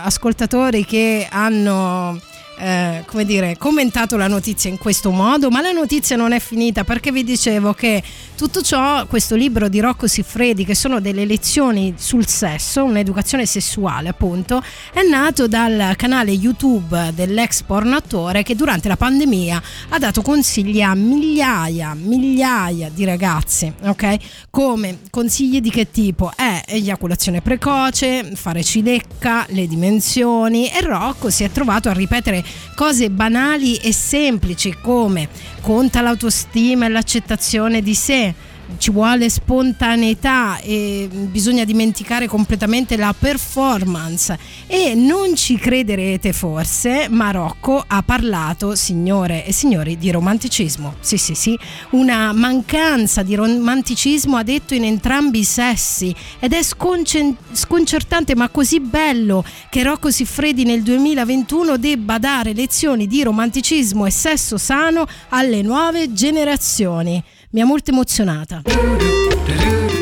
ascoltatori che hanno. Eh, come dire, commentato la notizia in questo modo, ma la notizia non è finita perché vi dicevo che tutto ciò, questo libro di Rocco Siffredi, che sono delle lezioni sul sesso, un'educazione sessuale appunto, è nato dal canale YouTube dell'ex pornatore che durante la pandemia ha dato consigli a migliaia, migliaia di ragazzi, ok? Come consigli di che tipo? È eiaculazione precoce, fare cilecca, le dimensioni e Rocco si è trovato a ripetere cose banali e semplici come conta l'autostima e l'accettazione di sé, ci vuole spontaneità e bisogna dimenticare completamente la performance. E non ci crederete forse ma Rocco ha parlato signore e signori di romanticismo. Sì sì sì. Una mancanza di romanticismo ha detto in entrambi i sessi. Ed è sconcertante ma così bello che Rocco Siffredi nel 2021 debba dare lezioni di romanticismo e sesso sano alle nuove generazioni mi ha molto emozionata.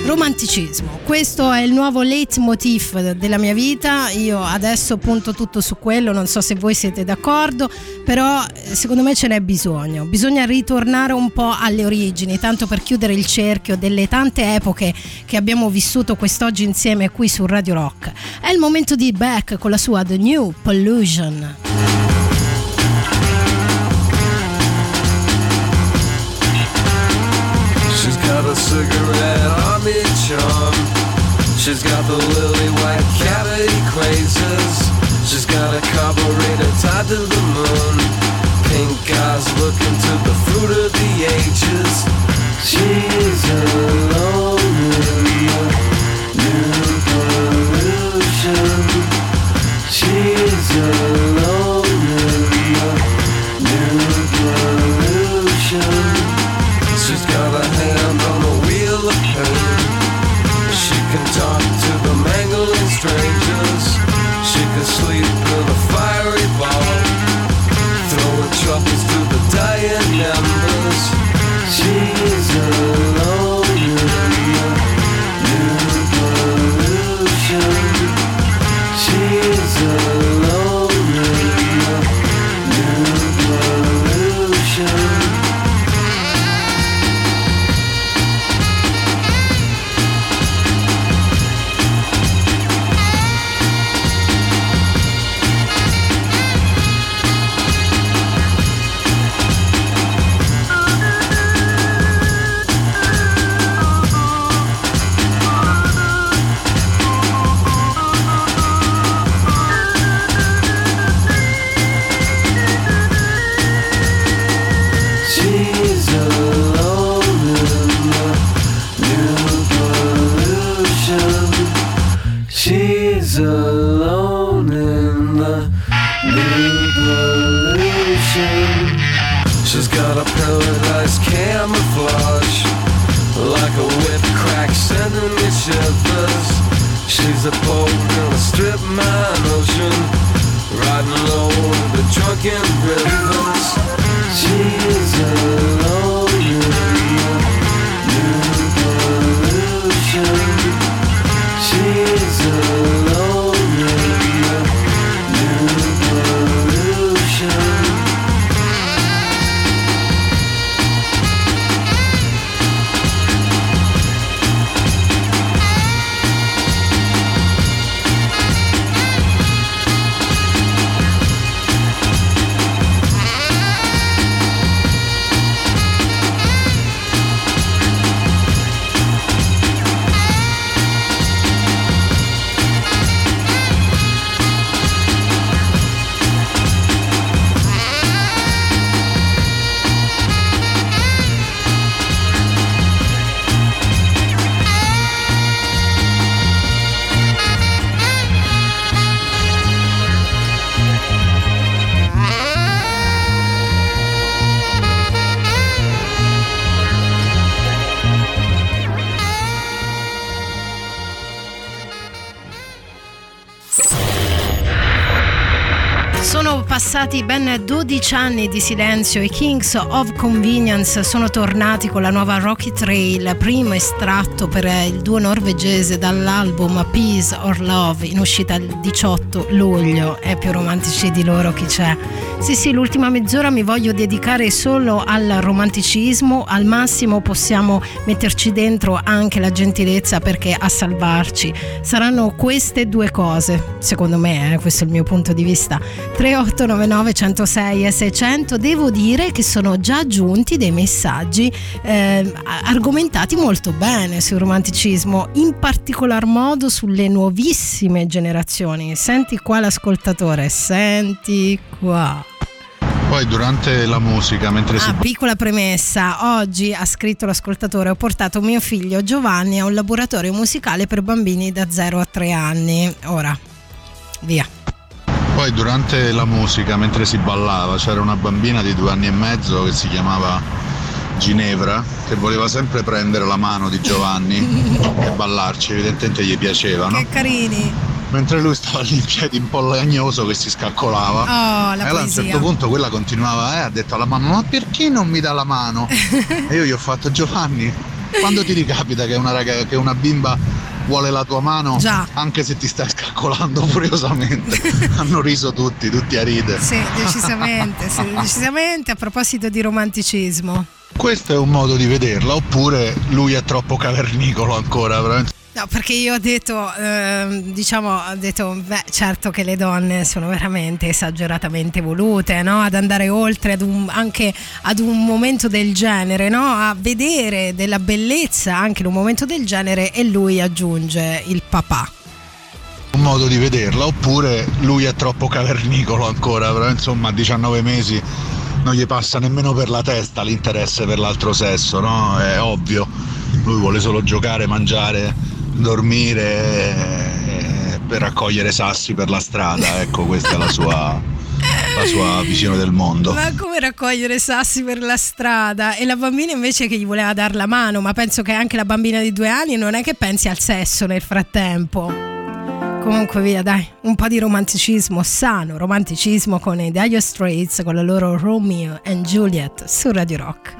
Romanticismo, questo è il nuovo leitmotiv della mia vita, io adesso punto tutto su quello, non so se voi siete d'accordo, però eh, secondo me ce n'è bisogno, bisogna ritornare un po' alle origini, tanto per chiudere il cerchio delle tante epoche che abbiamo vissuto quest'oggi insieme qui su Radio Rock. È il momento di Beck con la sua The New Pollution. A cigarette on each arm. She's got the lily white cavity quasars. She's got a carburetor tied to the moon. Pink eyes looking to the fruit of the ages. She's alone in the new pollution. She's alone She's a pole, gonna strip my notion. Riding low, the drunken rhythm. Sono passati ben 12 anni di silenzio. I Kings of Convenience sono tornati con la nuova Rocky Trail, primo estratto per il duo norvegese dall'album Peace or Love, in uscita il 18 luglio. È più romantici di loro chi c'è. Sì, sì, l'ultima mezz'ora mi voglio dedicare solo al romanticismo. Al massimo possiamo metterci dentro anche la gentilezza perché a salvarci saranno queste due cose, secondo me, eh, questo è il mio punto di vista. 3899 106 e 600 devo dire che sono già giunti dei messaggi eh, argomentati molto bene sul romanticismo in particolar modo sulle nuovissime generazioni senti qua l'ascoltatore senti qua Poi durante la musica, mentre si Ah, piccola premessa, oggi ha scritto l'ascoltatore, ho portato mio figlio Giovanni a un laboratorio musicale per bambini da 0 a 3 anni. Ora, via. Poi durante la musica, mentre si ballava, c'era una bambina di due anni e mezzo che si chiamava Ginevra, che voleva sempre prendere la mano di Giovanni [LAUGHS] e ballarci, evidentemente gli piaceva, no? Che carini. Mentre lui stava lì in piedi un po' legnoso che si scaccolava. Oh, la e allora a un certo punto quella continuava, eh, ha detto alla mamma, ma perché non mi dà la mano? [LAUGHS] e io gli ho fatto Giovanni, quando ti ricapita che una, raga- che una bimba vuole la tua mano, Già. anche se ti stai scaccolando furiosamente, [LAUGHS] hanno riso tutti, tutti a ridere. Sì, decisamente, sì, [LAUGHS] decisamente a proposito di romanticismo. Questo è un modo di vederla, oppure lui è troppo cavernicolo ancora, veramente. No, perché io ho detto, ehm, diciamo, ho detto, beh, certo che le donne sono veramente esageratamente volute, no? Ad andare oltre ad un- anche ad un momento del genere, no? A vedere della bellezza anche in un momento del genere e lui aggiunge il papà. un modo di vederla, oppure lui è troppo cavernicolo ancora, però insomma a 19 mesi non gli passa nemmeno per la testa l'interesse per l'altro sesso, no? È ovvio, lui vuole solo giocare, mangiare, dormire eh, per raccogliere sassi per la strada, ecco questa è la sua, la sua visione del mondo. Ma come raccogliere sassi per la strada? E la bambina invece che gli voleva dar la mano, ma penso che anche la bambina di due anni non è che pensi al sesso nel frattempo. Comunque via, dai, un po' di romanticismo sano, romanticismo con i Dire Straits con la loro Romeo and Juliet su Radio Rock.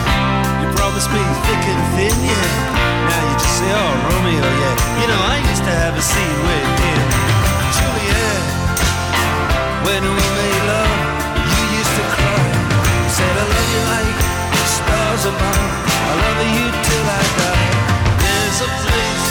Promised me thick and thin, yeah. Now you just say, oh, Romeo, yeah. You know, I used to have a scene with him. Juliet, when we made love, you used to cry. Said, I love you like the stars above. I love you till I die. There's a place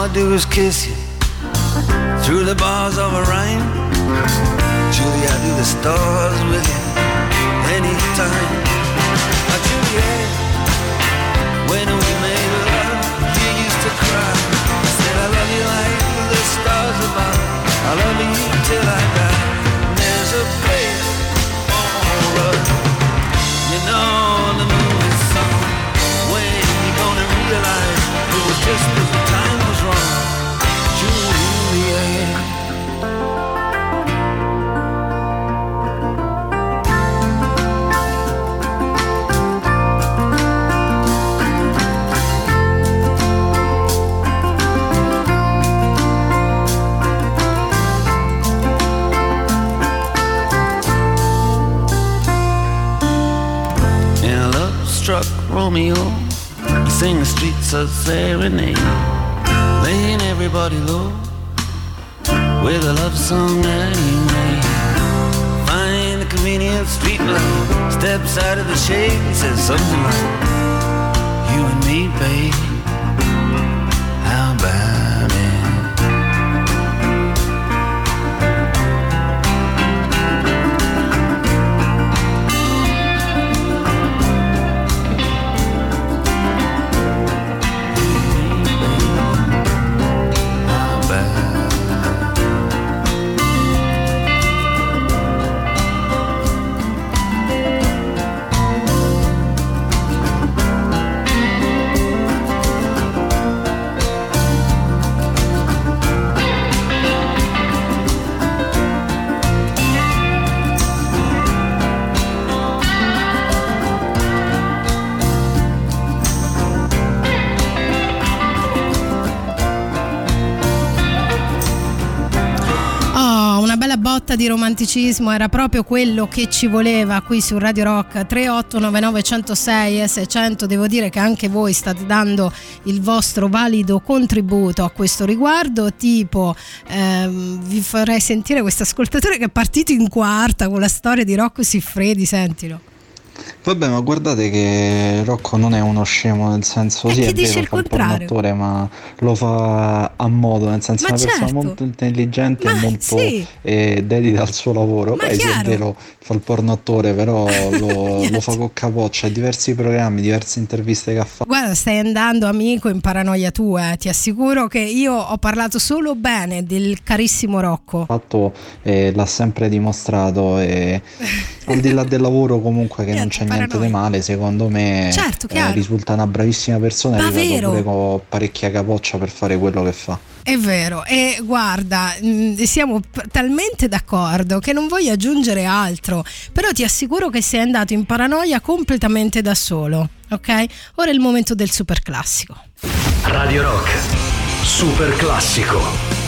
all I do is kiss you through the bars of a rhyme. Julie, I do the stars with you anytime. Now, Juliet, when we made love, you used to cry. I said, I love you like the stars above. I love you till I die. There's a place for us. You know the movie song. When you gonna realize it was just the time was wrong. Juliet. And love struck Romeo. He sang the streets of serenade, everybody low with a love song that he made. Find a convenient street light, steps out of the shade, he says something like, "You and me, babe, botta di romanticismo, era proprio quello che ci voleva qui su Radio Rock 3899 106 e 600. Devo dire che anche voi state dando il vostro valido contributo a questo riguardo. Tipo, ehm, vi farei sentire questo ascoltatore che è partito in quarta con la storia di Rocco Siffredi. Sentilo. Vabbè, ma guardate che Rocco non è uno scemo, nel senso, sì, che è dice vero, il contrario. pornoattore, ma lo fa a modo, nel senso, Ma è una persona certo. molto intelligente e Ma molto sì. eh, dedita al suo lavoro. Ma Poi sì, è vero, fa il pornoattore, però [LAUGHS] lo, lo fa con capoccia, ha diversi programmi, diverse interviste che ha fatto. Guarda, stai andando amico in paranoia tua, eh. ti assicuro che io ho parlato solo bene del carissimo Rocco. fatto eh, l'ha sempre dimostrato e al di là del lavoro comunque che non c'è niente di male secondo me Certo, eh, chiaro. risulta una bravissima persona Ma e vero. pure con parecchia capoccia per fare quello che fa È vero, e guarda, mh, siamo p- talmente d'accordo che non voglio aggiungere altro, però ti assicuro che sei andato in paranoia completamente da solo, ok? Ora è il momento del super classico. Radio Rock, super classico.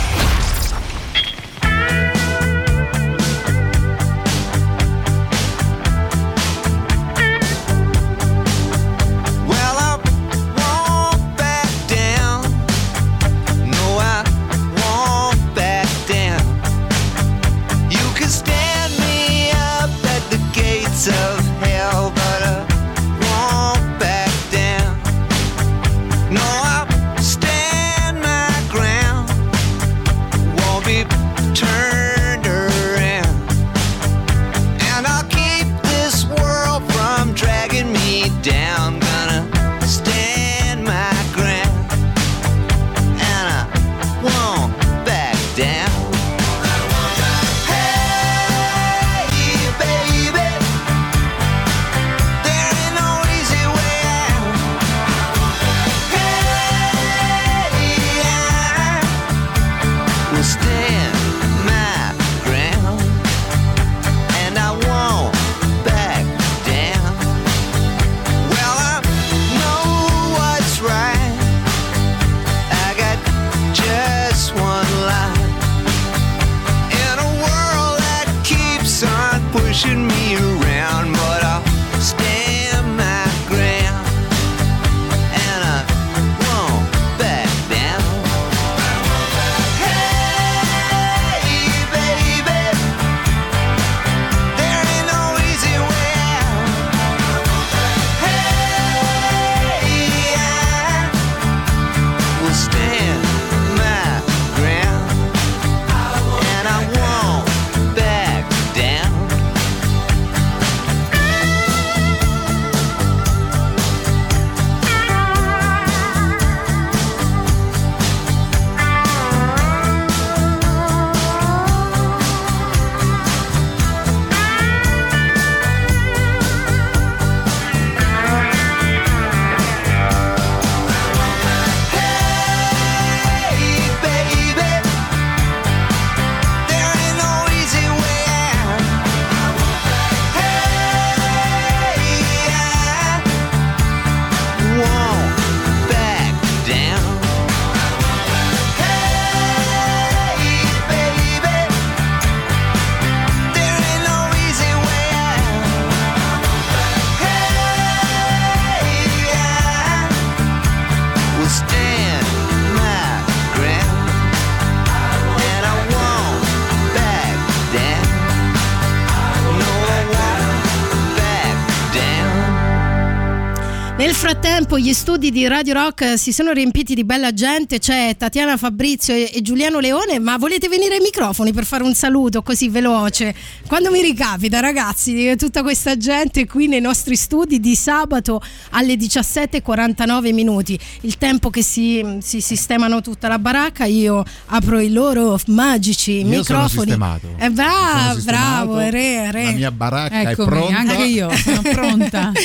Frattempo gli studi di Radio Rock si sono riempiti di bella gente, c'è Tatiana Fabrizio e, e Giuliano Leone, ma volete venire ai microfoni per fare un saluto così veloce? Quando mi ricapita ragazzi, di tutta questa gente qui nei nostri studi di sabato alle 17.49 minuti, il tempo che si, si sistemano tutta la baracca, io apro i loro magici Io sono microfoni. sistemato. Eh, bra- Sono sistemato. bravo, re, re. La mia baracca è Eccomi, pronta. anche io sono pronta. [LAUGHS]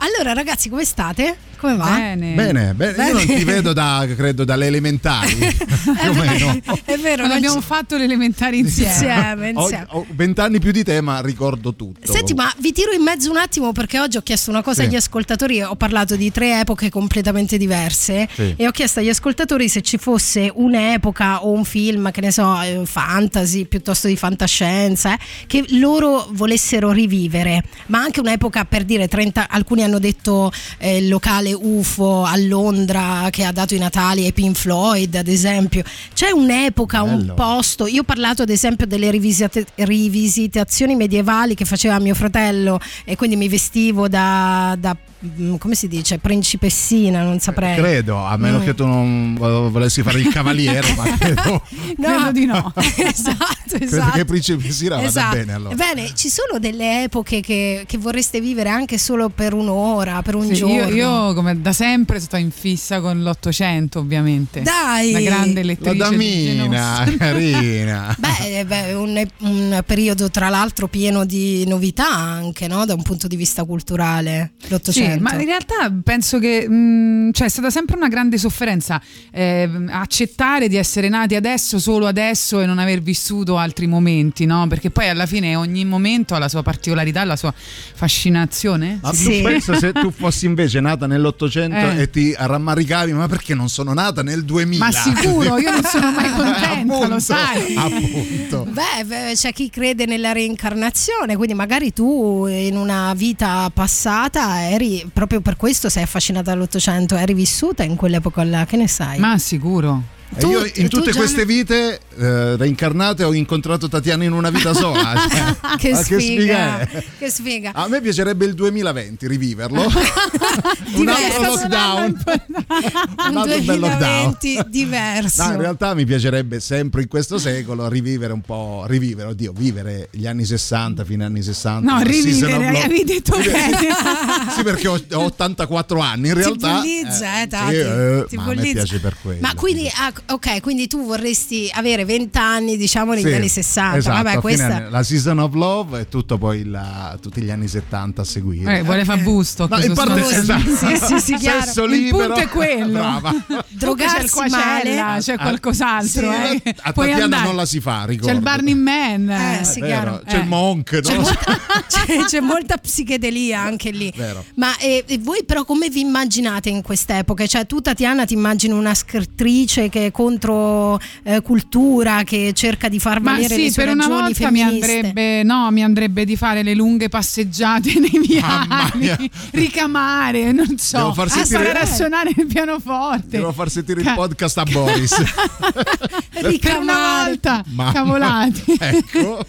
Allora ragazzi, come state? Come va? Bene. Bene, bene, io non ti vedo da, credo, dalle elementari. [LAUGHS] Più o meno. È vero, Non abbiamo ci- fatto le elementari insieme. Insieme, Ho insieme. ho vent'anni più di te, ma ricordo tutto. Senti, ma vi tiro in mezzo un attimo perché oggi ho chiesto una cosa Sì. agli ascoltatori. Ho parlato di tre epoche completamente diverse Sì. e ho chiesto agli ascoltatori se ci fosse un'epoca o un film, che ne so, eh, fantasy piuttosto di fantascienza, eh, che loro volessero rivivere, ma anche un'epoca per dire 30, alcuni hanno detto eh, il locale UFO a Londra che ha dato i Natali ai Pink Floyd, ad esempio. C'è un'epoca, un Bello. posto. Io ho parlato ad esempio delle rivisite- rivisitazioni medievali che faceva mio fratello e quindi mi vestivo da, da, come si dice, principessina, non saprei. Credo, a meno Mm. che tu non vo- volessi fare il [LAUGHS] cavaliere, ma credo, Credo di no. [LAUGHS] esatto, credo esatto. che principessina vada Esatto. bene allora. Bene, ci sono delle epoche che, che vorreste vivere anche solo per un'ora, per un Sì, giorno. io, io, come da sempre sto in fissa con l'Ottocento, ovviamente. Dai! La grande La lettrice. di damina, [LAUGHS] carina. Beh, beh, un, un periodo tra l'altro pieno di novità anche, no? Da un punto di vista culturale, l'Ottocento. Sì, ma in realtà penso che mh, cioè, è stata sempre una grande sofferenza eh, accettare di essere nati adesso, solo adesso e non aver vissuto altri momenti, no? Perché poi alla fine ogni momento ha la sua particolarità, la sua fascinazione. Ma Si tu pensa se tu [LAUGHS] fossi invece nata nell'Ottocento Eh. e ti rammaricavi, ma perché non sono nata nel 2000? Ma sicuro, io non sono mai [LAUGHS] contenta, lo Appunto, sai. Appunto. Beh, beh, c'è chi crede nella reincarnazione, quindi magari tu in una vita passata eri proprio per questo sei affascinata dall'Ottocento, eri vissuta in quell'epoca là, che ne sai? Ma sicuro. Tu- io in tu, tutte Gianna? queste vite eh, reincarnate ho incontrato Tatiana in una vita sola. [LAUGHS] cioè, che sfiga, è? che sfiga. A me piacerebbe il 2020 riviverlo. [LAUGHS] un altro lockdown. un altro bel lockdown. 2020 diverso. No, in realtà mi piacerebbe sempre in questo secolo rivivere un po', rivivere, oddio, vivere gli anni 60 fino agli anni 60. No, rivivere, avevi detto bene. [LAUGHS] Sì, perché ho, ho 84 anni in realtà. ti bullizza, eh, Tati. eh, ti ma a me bullizza. piace per quello. Ma quindi, ah, ok, quindi tu vorresti avere 20 anni, diciamo, negli Sì, anni 60. esatto, Vabbè, questa. anni- la season of love e tutto poi la- tutti gli anni 70 a seguire. Eh, vuole fare busto. No, in parte esatto. Sì, sì, sì, chiaro. Sesso Il libero. punto è quello. Brava. Drogarsi c'è male. c'è qualcos'altro. Sì, eh. a Puoi Tatiana andare. non la si fa, ricordo. C'è il Burning Man. Eh, sì, Vero. C'è Eh. il monk? C'è molta, [LAUGHS] c'è- c'è molta psichedelia anche lì. Vero. Ma eh, e voi però come vi immaginate in quest'epoca? Cioè tu Tatiana ti immagini una scrittrice che contro eh, cultura, che cerca di far Ma valere sì, le sue per una ragioni volta mi femministe? andrebbe, no, mi andrebbe di fare le lunghe passeggiate nei viali, ricamare, non so, Devo far sentire- a suonare il pianoforte. Devo far sentire il Ca- podcast a Boris. [LAUGHS] per una Ricamare. volta, Mamma. cavolati. Ecco.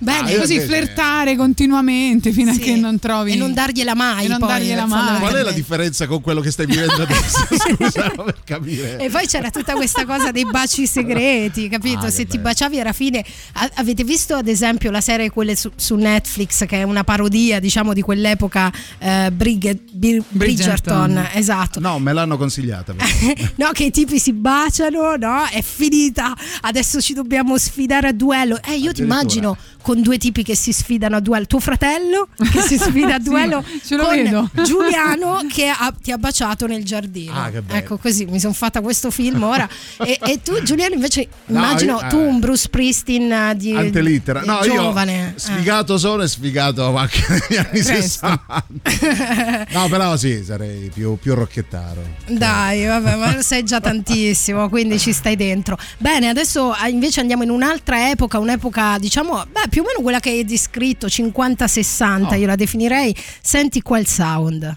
Bene, Ah, Così invece- flirtare continuamente fino Sì. a che non trovi E non dargliela mai. E non poi, dargliela mai. fondamentalmente. Qual è la differenza con quello che stai vivendo adesso? [LAUGHS] Scusa, per capire. E poi c'era tutta questa cosa dei baci segreti, capito? Ah, Se ti bello. baciavi era fine. A- avete visto ad esempio la serie quelle su, su Netflix che è una parodia, diciamo, di quell'epoca eh, Brig- Bir- Bridgerton. Bridgerton. esatto. No, me l'hanno consigliata. [LAUGHS] No, che i tipi si baciano, no? È finita. Adesso ci dobbiamo sfidare a duello. Eh, io ti immagino con due tipi che si sfidano a duello. Tuo fratello che si sfida a [LAUGHS] Sì, duello lo con vedo. Giuliano [LAUGHS] che ha- ti ha baciato nel giardino. Ah, che bello. ecco così, mi sono fatta questo film ora. e, e tu, Giuliano, invece, No, immagino io- tu eh. un Bruce Springsteen eh, di Antelittera. di No, giovane. io sfigato solo e sfigato [LAUGHS] anche negli anni Resto. 60. No, però sì, sarei più, più rocchettaro. Eh, Dai, vabbè, ma lo sai già tantissimo, quindi ci stai dentro. Bene, adesso eh, invece andiamo in un'altra epoca, un'epoca diciamo, beh, più o meno quella che hai descritto, 50-60, Oh. io la definirei. Senti quel sound.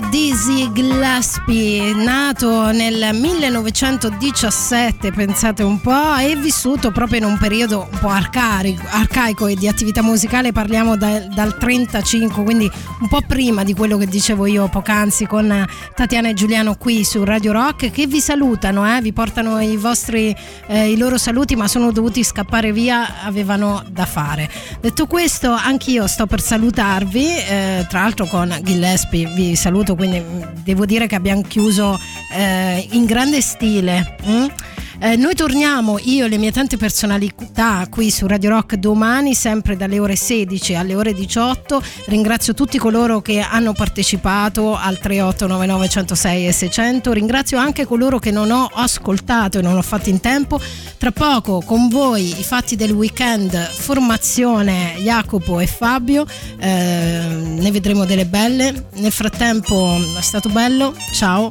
Dizzy Gillespie, nato nel 1917, pensate un po', e vissuto proprio in un periodo un po' arcaico, arcaico e di attività musicale, parliamo da, dal 35, quindi un po' prima di quello che dicevo io poc'anzi con Tatiana e Giuliano qui su Radio Rock, che vi salutano, eh, vi portano i vostri, eh, i loro saluti, ma sono dovuti scappare via, avevano da fare. Detto questo, anch'io sto per salutarvi, eh, tra l'altro con Gillespie vi saluto, quindi mm, devo dire che abbiamo chiuso eh, in grande stile. mm? Eh, noi torniamo, io e le mie tante personalità, qui su Radio Rock domani, sempre dalle ore 16 alle ore 18. Ringrazio tutti coloro che hanno partecipato al 3899 106 e 600. Ringrazio anche coloro che non ho ascoltato e non ho fatto in tempo. Tra poco con voi i fatti del weekend, formazione Jacopo e Fabio. Eh, ne vedremo delle belle. Nel frattempo è stato bello. Ciao,